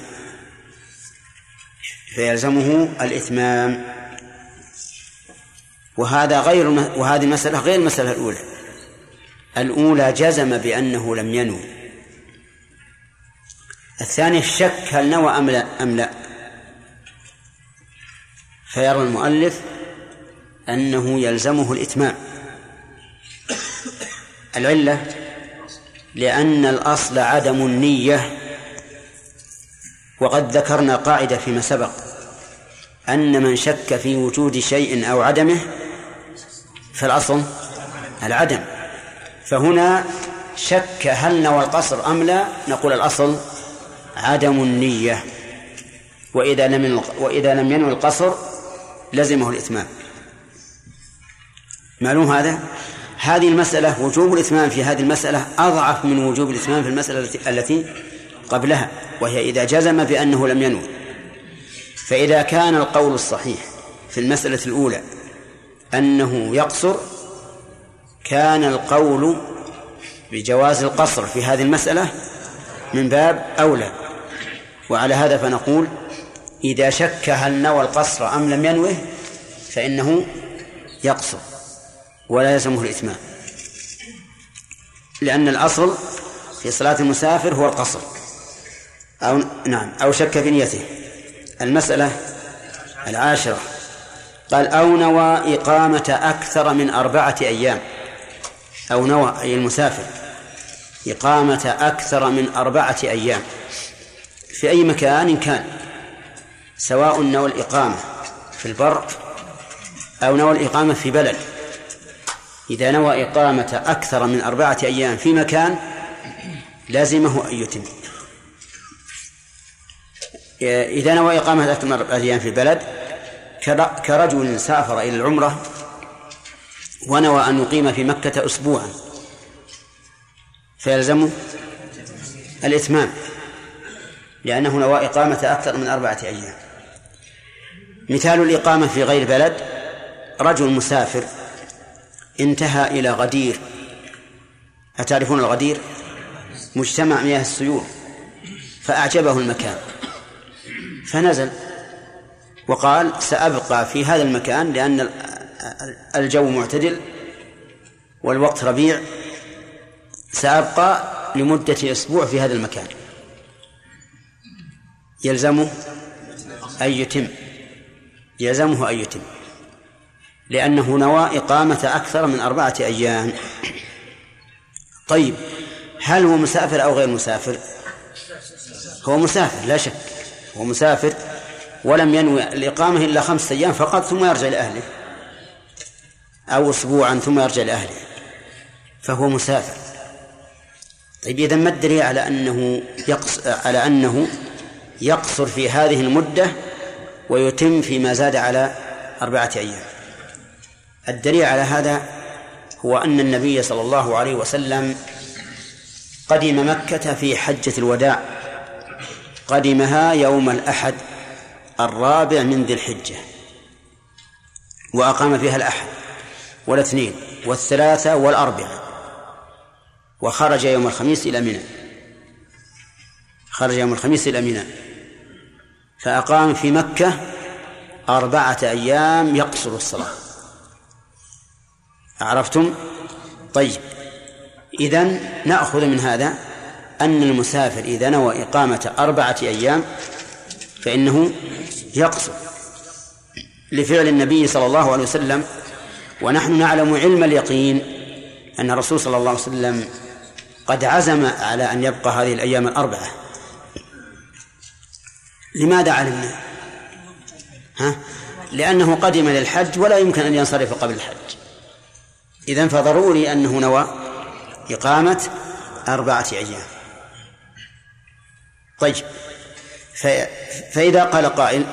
فيلزمه الإتمام. وهذا غير وهذه المسألة غير المسألة الأولى. الأولى جزم بأنه لم ينوي الثانية الشك هل نوى أم لا أم لا. فيرى المؤلف أنه يلزمه الإتمام. العلة لأن الأصل عدم النية. وقد ذكرنا قاعدة فيما سبق أن من شك في وجود شيء أو عدمه فالأصل العدم. فهنا شك هل نوى القصر أم لا نقول الأصل عدم النية. وإذا لم وإذا لم ينوي القصر لزمه الإتمام. معلوم هذا؟ هذه المسألة وجوب الإتمام في هذه المسألة أضعف من وجوب الإتمام في المسألة التي قبلها وهي إذا جزم بأنه لم ينوي. فإذا كان القول الصحيح في المسألة الأولى أنه يقصر كان القول بجواز القصر في هذه المسألة من باب أولى. وعلى هذا فنقول إذا شك هل نوى القصر أم لم ينوه فإنه يقصر. ولا يلزمه الإتمام. لأن الأصل في صلاة المسافر هو القصر. أو نعم أو شك في نيته. المسألة العاشرة. قال أو نوى إقامة أكثر من أربعة أيام. أو نوى أي المسافر. إقامة أكثر من أربعة أيام. في أي مكان كان. سواء نوى الإقامة في البر أو نوى الإقامة في بلد. إذا نوى إقامة أكثر من أربعة أيام في مكان لازمه أن يتم. إذا نوى إقامة أكثر من أربعة أيام في بلد كرجل سافر إلى العمرة ونوى أن يقيم في مكة أسبوعا. فيلزمه الإتمام لأنه نوى إقامة أكثر من أربعة أيام. مثال الإقامة في غير بلد رجل مسافر انتهى إلى غدير. أتعرفون الغدير؟ مجتمع مياه السيول فأعجبه المكان. فنزل وقال سأبقى في هذا المكان لأن الجو معتدل والوقت ربيع. سأبقى لمدة أسبوع في هذا المكان. يلزمه أن يتم. يلزمه أن يتم. لأنه نوى إقامة أكثر من أربعة أيام. طيب هل هو مسافر أو غير مسافر؟ هو مسافر لا شك. هو مسافر ولم ينوي الإقامة إلا خمسة أيام فقط ثم يرجع لأهله. أو أسبوعا ثم يرجع لأهله. فهو مسافر. طيب إذا ما الدليل على أنه يقص على أنه يقصر في هذه المدة ويتم فيما زاد على أربعة أيام؟ الدليل على هذا هو أن النبي صلى الله عليه وسلم قدم مكة في حجة الوداع. قدمها يوم الأحد الرابع من ذي الحجة. وأقام فيها الأحد والاثنين والثلاثة والأربعة. وخرج يوم الخميس إلى منى. خرج يوم الخميس إلى منى. فأقام في مكة أربعة أيام يقصر الصلاة. عرفتم؟ طيب إذا نأخذ من هذا أن المسافر إذا نوى إقامة أربعة أيام فإنه يقصر لفعل النبي صلى الله عليه وسلم ونحن نعلم علم اليقين أن الرسول صلى الله عليه وسلم قد عزم على أن يبقى هذه الأيام الأربعة لماذا علمنا؟ ها؟ لأنه قدم للحج ولا يمكن أن ينصرف قبل الحج إذن فضروري أنه نوى إقامة أربعة أيام. طيب فإذا قال قائل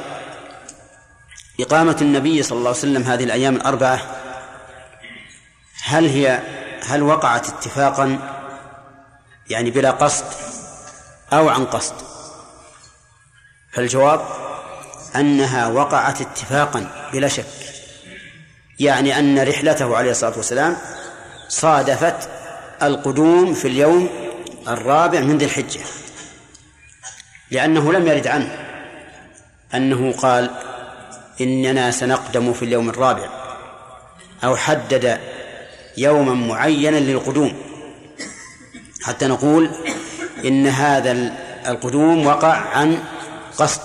إقامة النبي صلى الله عليه وسلم هذه الأيام الأربعة هل هي هل وقعت اتفاقا؟ يعني بلا قصد أو عن قصد؟ فالجواب أنها وقعت اتفاقا بلا شك. يعني أن رحلته عليه الصلاة والسلام صادفت القدوم في اليوم الرابع من ذي الحجة لأنه لم يرد عنه أنه قال إننا سنقدم في اليوم الرابع أو حدد يوما معينا للقدوم حتى نقول إن هذا القدوم وقع عن قصد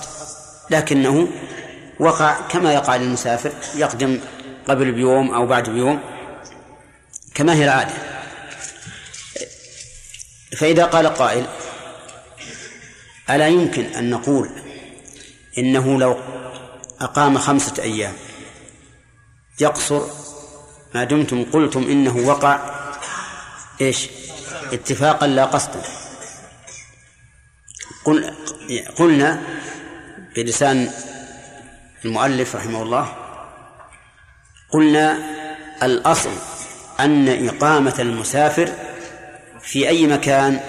لكنه وقع كما يقع للمسافر يقدم قبل بيوم أو بعد بيوم كما هي العادة. فإذا قال قائل ألا يمكن أن نقول إنه لو أقام خمسة أيام يقصر ما دمتم قلتم إنه وقع إيش؟ اتفاقا لا قصدا. قل قلنا بلسان المؤلف رحمه الله قلنا الأصل أن إقامة المسافر في أي مكان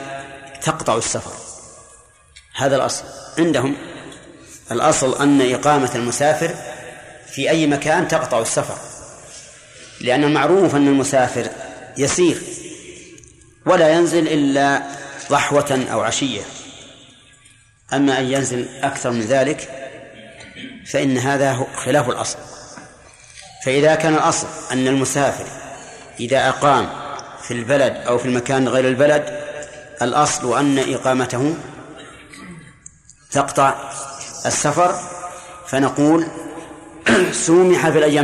تقطع السفر. هذا الأصل. عندهم الأصل أن إقامة المسافر في أي مكان تقطع السفر. لأن المعروف أن المسافر يسير ولا ينزل إلا ضحوة أو عشية. أما أن ينزل أكثر من ذلك فإن هذا خلاف الأصل. فإذا كان الأصل أن المسافر إذا أقام في البلد أو في المكان غير البلد الأصل أن إقامته تقطع السفر فنقول سومح في الأيام